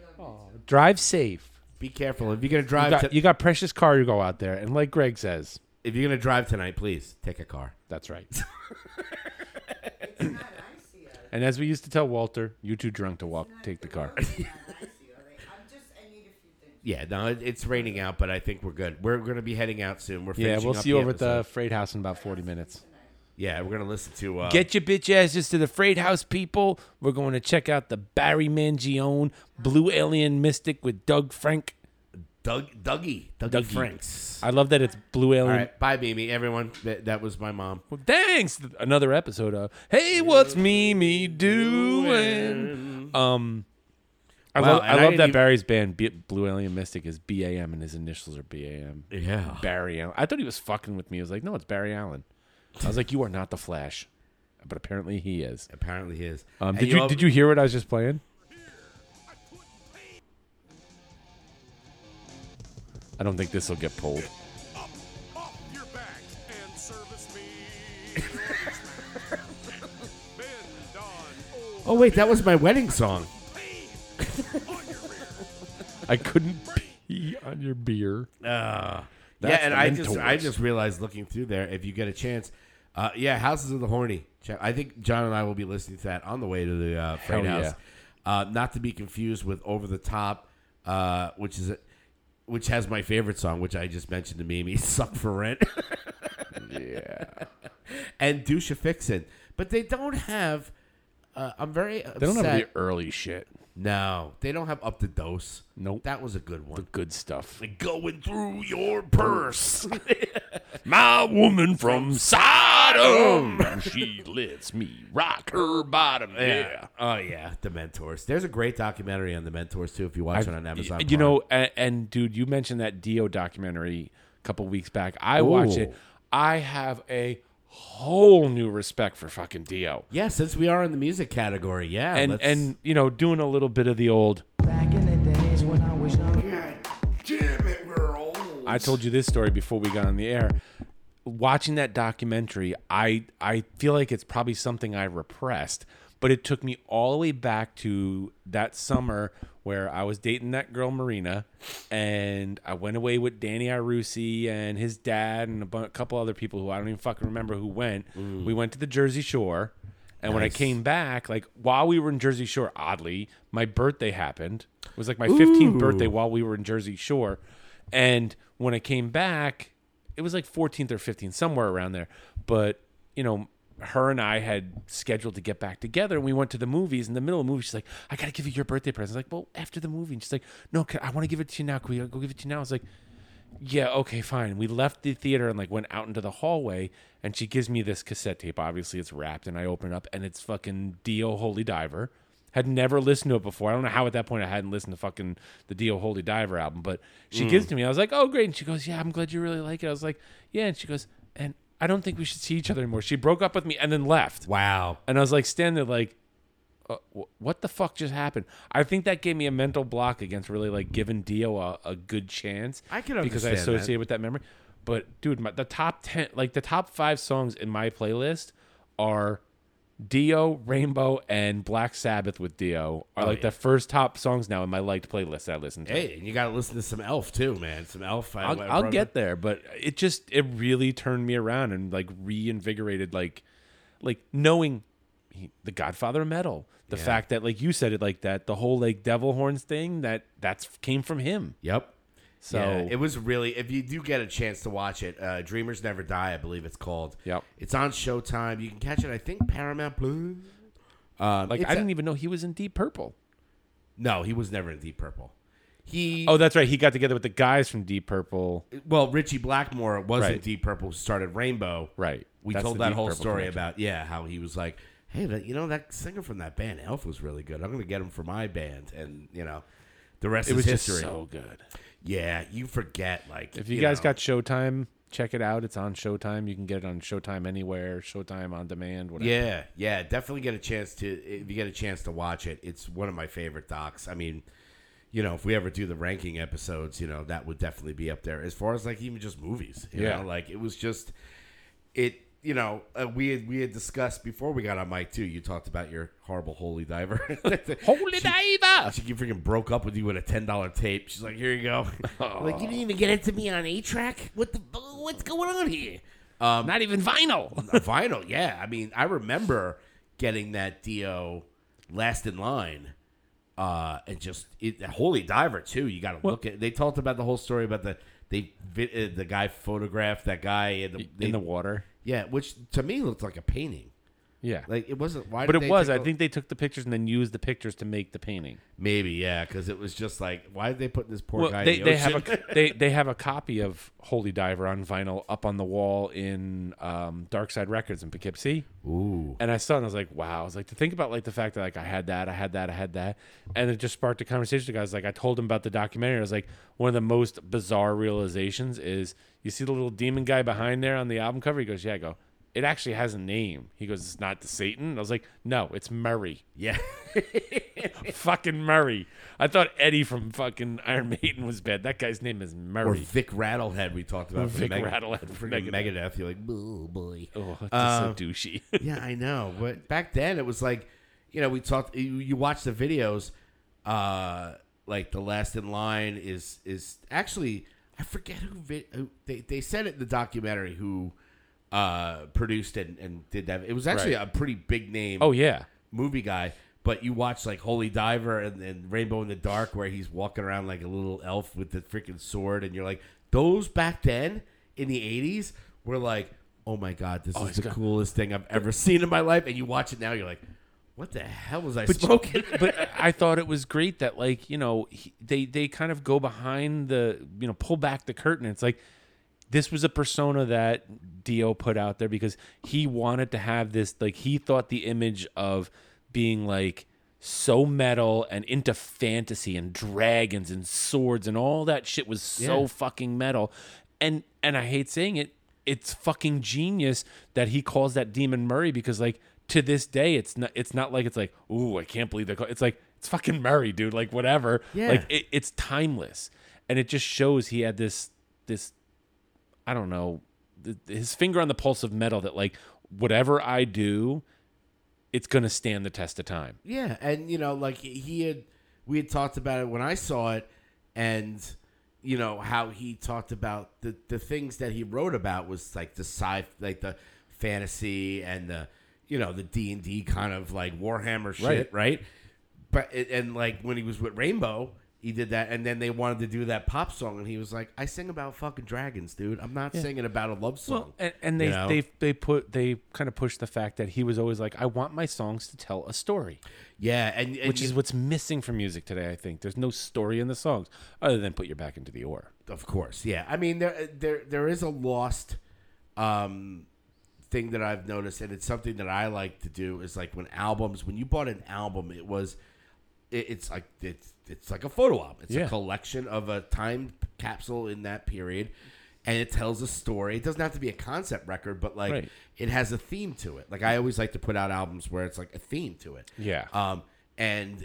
Drive safe. be careful if you're gonna You drive. got, to- you got precious car you go out there, and like Greg says, if you're gonna drive tonight, please take a car. that's right. It's not icy out. and as we used to tell Walter, you too drunk to walk, take the car. It's not icy. Are they? I'm just. I need a few things. Yeah, no, it, it's raining out, but I think we're good. We're gonna be heading out soon. We're Yeah, finishing we'll up see you over at the episode. Freight House in about 40 minutes. Yeah, we're gonna listen to. Uh, Get your bitch asses to the Freight House, people. We're going to check out the Barry Mangione Blue Alien Mystic with Doug Frank. Doug Dougie Dougie, Dougie. Franks. I love that it's Blue Alien. All right, bye, Mimi. Everyone, that, that was my mom. Well, thanks. Another episode of Hey, what's Mimi doing? Um, I Wow, love, I love that even- Barry's band B- Blue Alien Mystic is B A M and his initials are B A M. Yeah. Barry Allen. I thought he was fucking with me. I was like, no, it's Barry Allen. I was like, you are not the Flash, but apparently he is. Apparently, he is. Um, did you all- did you hear what I was just playing? I don't think this will get pulled. Up, off your back and service me. Bend on Oh wait, that was my wedding song. pain on your rear. I couldn't pee on your beer. Uh, yeah, and I just I just realized looking through there, if you get a chance, uh, yeah, Houses of the Horny. I think John and I will be listening to that on the way to the uh, Freight Hell House. Uh, not to be confused with Over the Top, uh, which is a, which has my favorite song, which I just mentioned to Mimi, "Suck for Rent," Yeah. and "Douche Fixin'," but they don't have. Uh, I'm very upset. They don't have the early shit. No, they don't have Up the Dose. Nope. That was a good one. The good stuff. Going through your purse. My woman from Sodom, she lets me rock her bottom. Yeah. Oh yeah, the Mentors. There's a great documentary on the Mentors too. If you watch it on Amazon, You Prime. know, and, and dude, you mentioned that Dio documentary a couple weeks back. I watched it. I have a whole new respect for fucking Dio. yeah. Since we are in the music category, yeah, And let's- and you know, doing a little bit of the old Back in the days when I was young. Damn it, we're old. I told you this story before we got on the air. Watching that documentary, I I feel like it's probably something I repressed, but it took me all the way back to that summer where I was dating that girl Marina, and I went away with Danny Irusi and his dad and a bu- couple other people who I don't even fucking remember who went. Mm. We went to the Jersey Shore, and when I came back, like while we were in Jersey Shore, oddly, my birthday happened. It was like my 15th birthday while we were in Jersey Shore. And when I came back, it was like 14th or 15th, somewhere around there. But, you know, her and I had scheduled to get back together, and we went to the movies. In the middle of the movie, she's like, "I gotta give you your birthday present." I was like, "Well, after the movie." And she's like, "No, can, I want to give it to you now. Can we go give it to you now?" I was like, "Yeah, okay, fine." We left the theater and like went out into the hallway, and she gives me this cassette tape. Obviously, it's wrapped, and I open it up, and it's fucking Dio Holy Diver. Had never listened to it before. I don't know how at that point I hadn't listened to fucking the Dio Holy Diver album, but she mm. gives it to me. I was like, "Oh, great!" And she goes, "Yeah, I'm glad you really like it." I was like, "Yeah," and she goes, "And I don't think we should see each other anymore." She broke up with me and then left. wow. And I was like, standing there, like, uh, wh- what the fuck just happened? I think that gave me a mental block against really like giving Dio a, a good chance. I can because I understand that. associate with that memory. But dude, my, the top ten, like the top five songs in my playlist are Dio, Rainbow, and Black Sabbath with Dio are Oh, like yeah. the first top songs now in my liked playlist I listen to. Hey, and you got to listen to some Elf too, man. Some Elf. I- I'll, I I'll get there, but it just it really turned me around and like reinvigorated like like knowing he, the Godfather of metal, the Yeah. fact that like you said it like that, the whole like devil horns thing that that's came from him. Yep. So yeah, it was really. If you do get a chance to watch it, uh, "Dreamers Never Die," I believe it's called. Yep. It's on Showtime. You can catch it. I think Paramount Plus. Um, like I a- didn't even know he was in Deep Purple. No, he was never in Deep Purple. he Oh, that's right. He got together with the guys from Deep Purple. well Ritchie Blackmore wasn't Right. Deep Purple started Rainbow. Right. We That's told that Deep whole Purple story connection. about yeah how he was like, hey, that, you know that singer from that band Elf was really good. I'm gonna get him for my band, and you know, the rest It is was just history. so good. Yeah, you forget like If you, guys know. got Showtime, check it out. It's on Showtime. You can get it on Showtime anywhere, Showtime on demand, whatever. Yeah, yeah, definitely get a chance to if you get a chance to watch it. It's one of my favorite docs. I mean, you know, if we ever do the ranking episodes, you know, that would definitely be up there. As far as like even just movies, you Yeah. know, like it was just it. You know, uh, we had we had discussed before we got on mic too. You talked about your horrible holy diver. Holy diver! She freaking broke up with you with a ten dollar tape. She's like, "Here you go." like you didn't even get it to me on a track. What the? What's going on here? Um, Not even vinyl. vinyl, yeah. I mean, I remember getting that Dio last in line, uh, and just it, Holy Diver too. You got to look at. They talked about the whole story about the they uh, the guy photographed that guy in the, they, in the water. Yeah, which to me looked like a painting. Yeah. Like it wasn't. Why? but it was. I think they took the pictures and then used the pictures to make the painting. maybe yeah, because it was just like, why did they put this poor Well, guy? they, in the they have a they they have a copy of Holy Diver on vinyl up on the wall in um, Dark Side Records in Poughkeepsie. Ooh. And I saw it and I was like, wow. I was like, to think about like the fact that like I had that, I had that, I had that. And it just sparked a conversation with guys. Like I told him about the documentary. I was like, one of the most bizarre realizations is you see the little demon guy behind there on the album cover? He goes, Yeah, I go, it actually has a name. He goes, It's not the Satan. I was like, No, it's Murray. Yeah. fucking Murray. I thought Eddie from fucking Iron Maiden was bad. That guy's name is Murray. Or Vic Rattlehead, we talked about. Or Vic Meg- Rattlehead from Megadeth. Megadeth. You're like, oh boy. oh, that's Um, so douchey. yeah, I know. But back then, it was like, you know, we talked. You, you watch the videos. Uh, like the last in line is is actually I forget who, vi- who they they said it in the documentary who uh produced it and did that. It was actually Right. a pretty big name. oh, yeah. movie guy. But you watch like Holy Diver and, and Rainbow in the Dark, where he's walking around like a little elf with the freaking sword, and you're like, those back then in the '80s were like, oh my god, this Oh, is he's the got- coolest thing I've ever seen in my life. And you watch it now, you're like, what the hell was I But- smoking? but I thought it was great that like you know he, they they kind of go behind the you know pull back the curtain. It's like this was a persona that Dio put out there because he wanted to have this like he thought the image of being like so metal and into fantasy and dragons and swords and all that shit was so Yeah. fucking metal and and I hate saying it it's fucking genius that he calls that demon Murray because like to this day it's not it's not like it's like ooh I can't believe they call it's like it's fucking Murray dude like whatever. Yeah. like it, it's timeless. And it just shows he had this this I don't know th- his finger on the pulse of metal that like whatever I do it's going to stand the test of time. Yeah, and you know, like he had, we had talked about it when I saw it, and you know how he talked about the the things that he wrote about was like the sci, like the fantasy and the you know the D and D kind of like Warhammer shit, right? But it, and like when he was with Rainbow, he did that, and then they wanted to do that pop song, and he was like, "I sing about fucking dragons, dude. I'm not singing about a love song." Well, and, and they you know? they they put they kind of pushed the fact that he was always like, I want my songs to tell a story, yeah, and, and which you- is what's missing from music today. I think there's no story in the songs other than put your back into the oar. Of course, yeah. I mean, there there there is a lost um, thing that I've noticed, and it's something that I like to do. Is like when albums, when you bought an album, it was, it, it's like it's it's like a photo album. It's Yeah. a collection of a time capsule in that period, and it tells a story. It doesn't have to be a concept record, but like Right. it has a theme to it. Like I always like to put out albums where it's like a theme to it. Yeah. Um, and,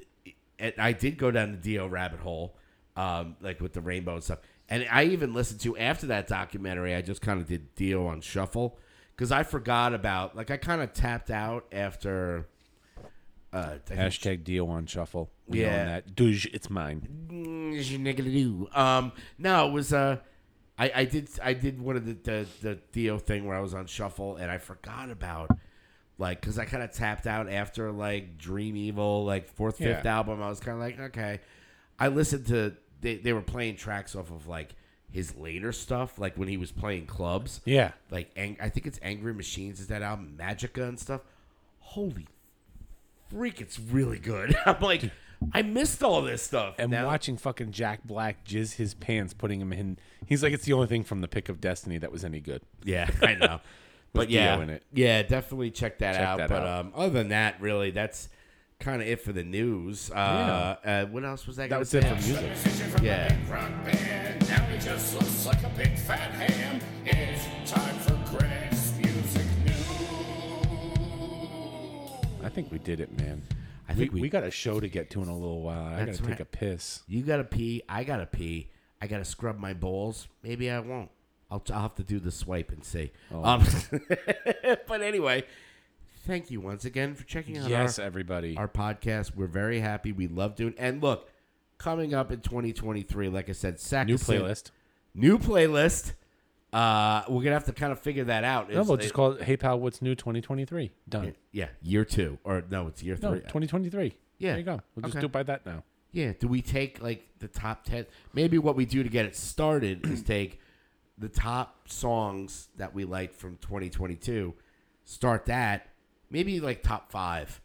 and I did go down the Dio rabbit hole, um, like with the rainbow and stuff. And I even listened to after that documentary. I just kind of did Dio on shuffle because I forgot about like I kind of tapped out after. Uh, Hashtag Dio on shuffle. We Yeah. that. Douche, it's mine. Um, no, it was uh, I, I did I did one of the, the the Dio thing where I was on shuffle and I forgot about like because I kind of tapped out after like Dream Evil like fourth fifth Yeah. album. I was kind of like okay, I listened to they they were playing tracks off of like his later stuff like when he was playing clubs. Yeah. like Ang- I think it's Angry Machines is that album Magica and stuff. Holy freak, it's really good. I'm like, I missed all this stuff. And Now- watching fucking Jack Black jizz his pants, putting him in. He's like, it's the only thing from the Pick of Destiny that was any good. Yeah, I know. but Dio yeah, in it. yeah, definitely check that Check out. that but out. um, other than that, really, that's kind of it for the news. Uh, uh, what else was I? That gonna was say? it for music. Musician from Yeah. A big rock band. Now he just looks like a big fat ham. It's time for Greg's Music News. I think we did it, man. I think we, we- we got a show to get to in a little while. I got That's to take a piss. You gotta pee. I gotta pee. I gotta scrub my balls. Maybe I won't. I'll, I'll have to do the swipe and see. Oh. Um, but anyway, thank you once again for checking out Yes, our, everybody. our podcast. We're very happy. We love doing. And look, coming up in 2023, like I said, sack New playlist. new playlist. Uh, we're gonna have to kind of figure that out. No, It's- we'll just it- call it Hey Pal, What's New 2023. Done. yeah, year two or no, it's year No, three. 2023. Yeah. There you go. We'll just Okay. do it by that now. Yeah. Do we take like the top ten? Maybe what we do to get it started is take the top songs that we like from 2022. Start that. Maybe like top five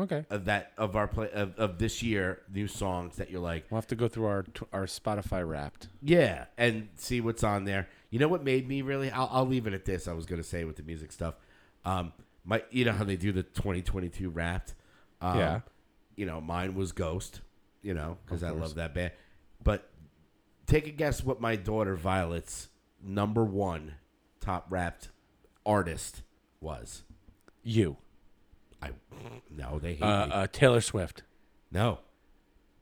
Okay. of that of our play of, of this year new songs that you're like We'll have to go through our our Spotify Wrapped. yeah and see what's on there. You know what made me really? I'll, I'll leave it at this. I was gonna say with the music stuff. Um, my you know how they do the 2022 Wrapped. Um, Yeah. You know, mine was Ghost. You know, because I love that band. But take a guess what my daughter Violet's number one top Wrapped artist was. You. I no, they hate Uh, me. uh, Taylor Swift. no,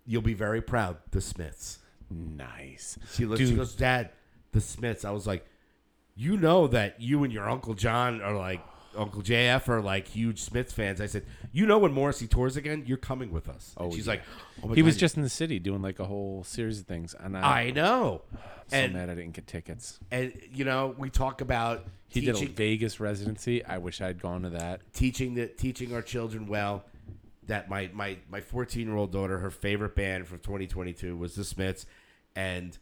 you'll be very proud. The Smiths. Nice. She looks. She Dude. goes, Dad, the Smiths. I was like, you know that you and your Uncle John are like Uncle JF are like huge Smiths fans. I said, you know when Morrissey tours again, you're coming with us. And Oh, she's yeah. like, oh my He was God, just in the city doing like a whole series of things, and I, I know. am so and mad I didn't get tickets. and you know we talk about He teaching, did a Vegas residency. I wish I'd gone to that. teaching the teaching our children well. That my my my 14 year old daughter, her favorite band from 2022 was the Smiths, and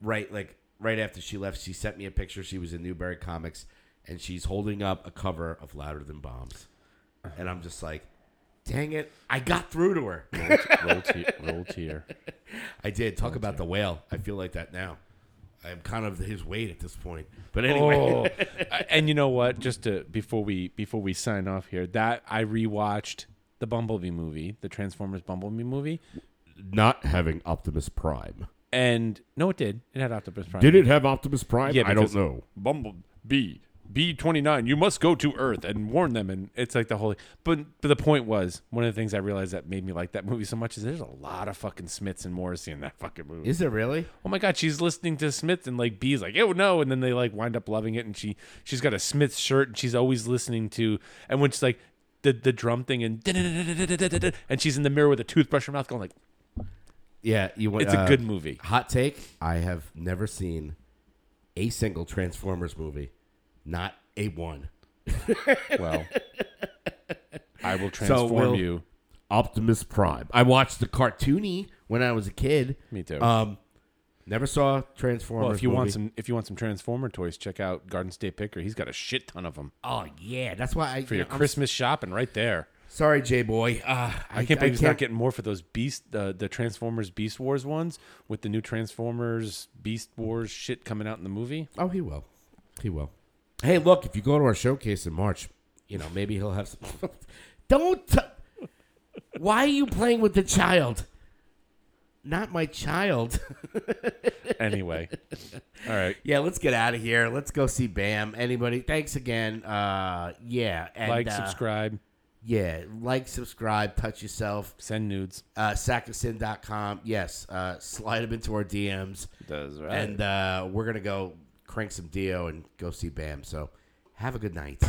right like right after she left, she sent me a picture. She was in Newbury Comics, and she's holding up a cover of Louder Than Bombs, and I'm just like, dang it, I got through to her. Roll, te- roll tear. I did talk about the whale. I feel like that now. I'm kind of his weight at this point. But anyway, Oh, and you know what? Just to before we before we sign off here, that I rewatched the Bumblebee movie, the Transformers Bumblebee movie, not having Optimus Prime. and no, it did. It had Optimus Prime. Did it have Optimus Prime? Yeah, I don't know. Bumblebee B twenty nine. You must go to Earth and warn them. And it's like the whole. But but the point was one of the things I realized that made me like that movie so much is there's a lot of fucking Smiths and Morrissey in that fucking movie. Is it really? oh my god, she's listening to Smith and like B's like, oh no, and then they like wind up loving it, and she she's got a Smith shirt and she's always listening to, and when she's like the the drum thing and and she's in the mirror with a toothbrush in her mouth going like, Yeah, you want. it's a uh, good movie. Hot take: I have never seen a single Transformers movie, not a one. Well, I will transform we'll- you. Optimus Prime. I watched the cartoony when I was a kid. Me too. Um, never saw Transformers. well, if you want some if you want some Transformer toys, check out Garden State Picker. He's got a shit ton of them oh yeah, that's why I for you your know, I'm Christmas shopping right there. Sorry, J boy. Uh, I can't believe he's not getting more for those Beast, the the Transformers Beast Wars ones with the new Transformers Beast Wars shit coming out in the movie. Oh, he will. He will. Hey, look, if you go to our showcase in March, you know, maybe he'll have some. Don't. T- Why are you playing with the child? Not my child. Anyway, all right, yeah, let's get out of here. Let's go see Bam. Anybody? Thanks again. Uh, yeah. And, like, uh, subscribe, Yeah, like, subscribe, touch yourself. send nudes. Uh, sackofsin.com. Yes, uh, slide them into our DMs. Does right. And uh, we're going to go crank some Dio and go see Bam. So have a good night.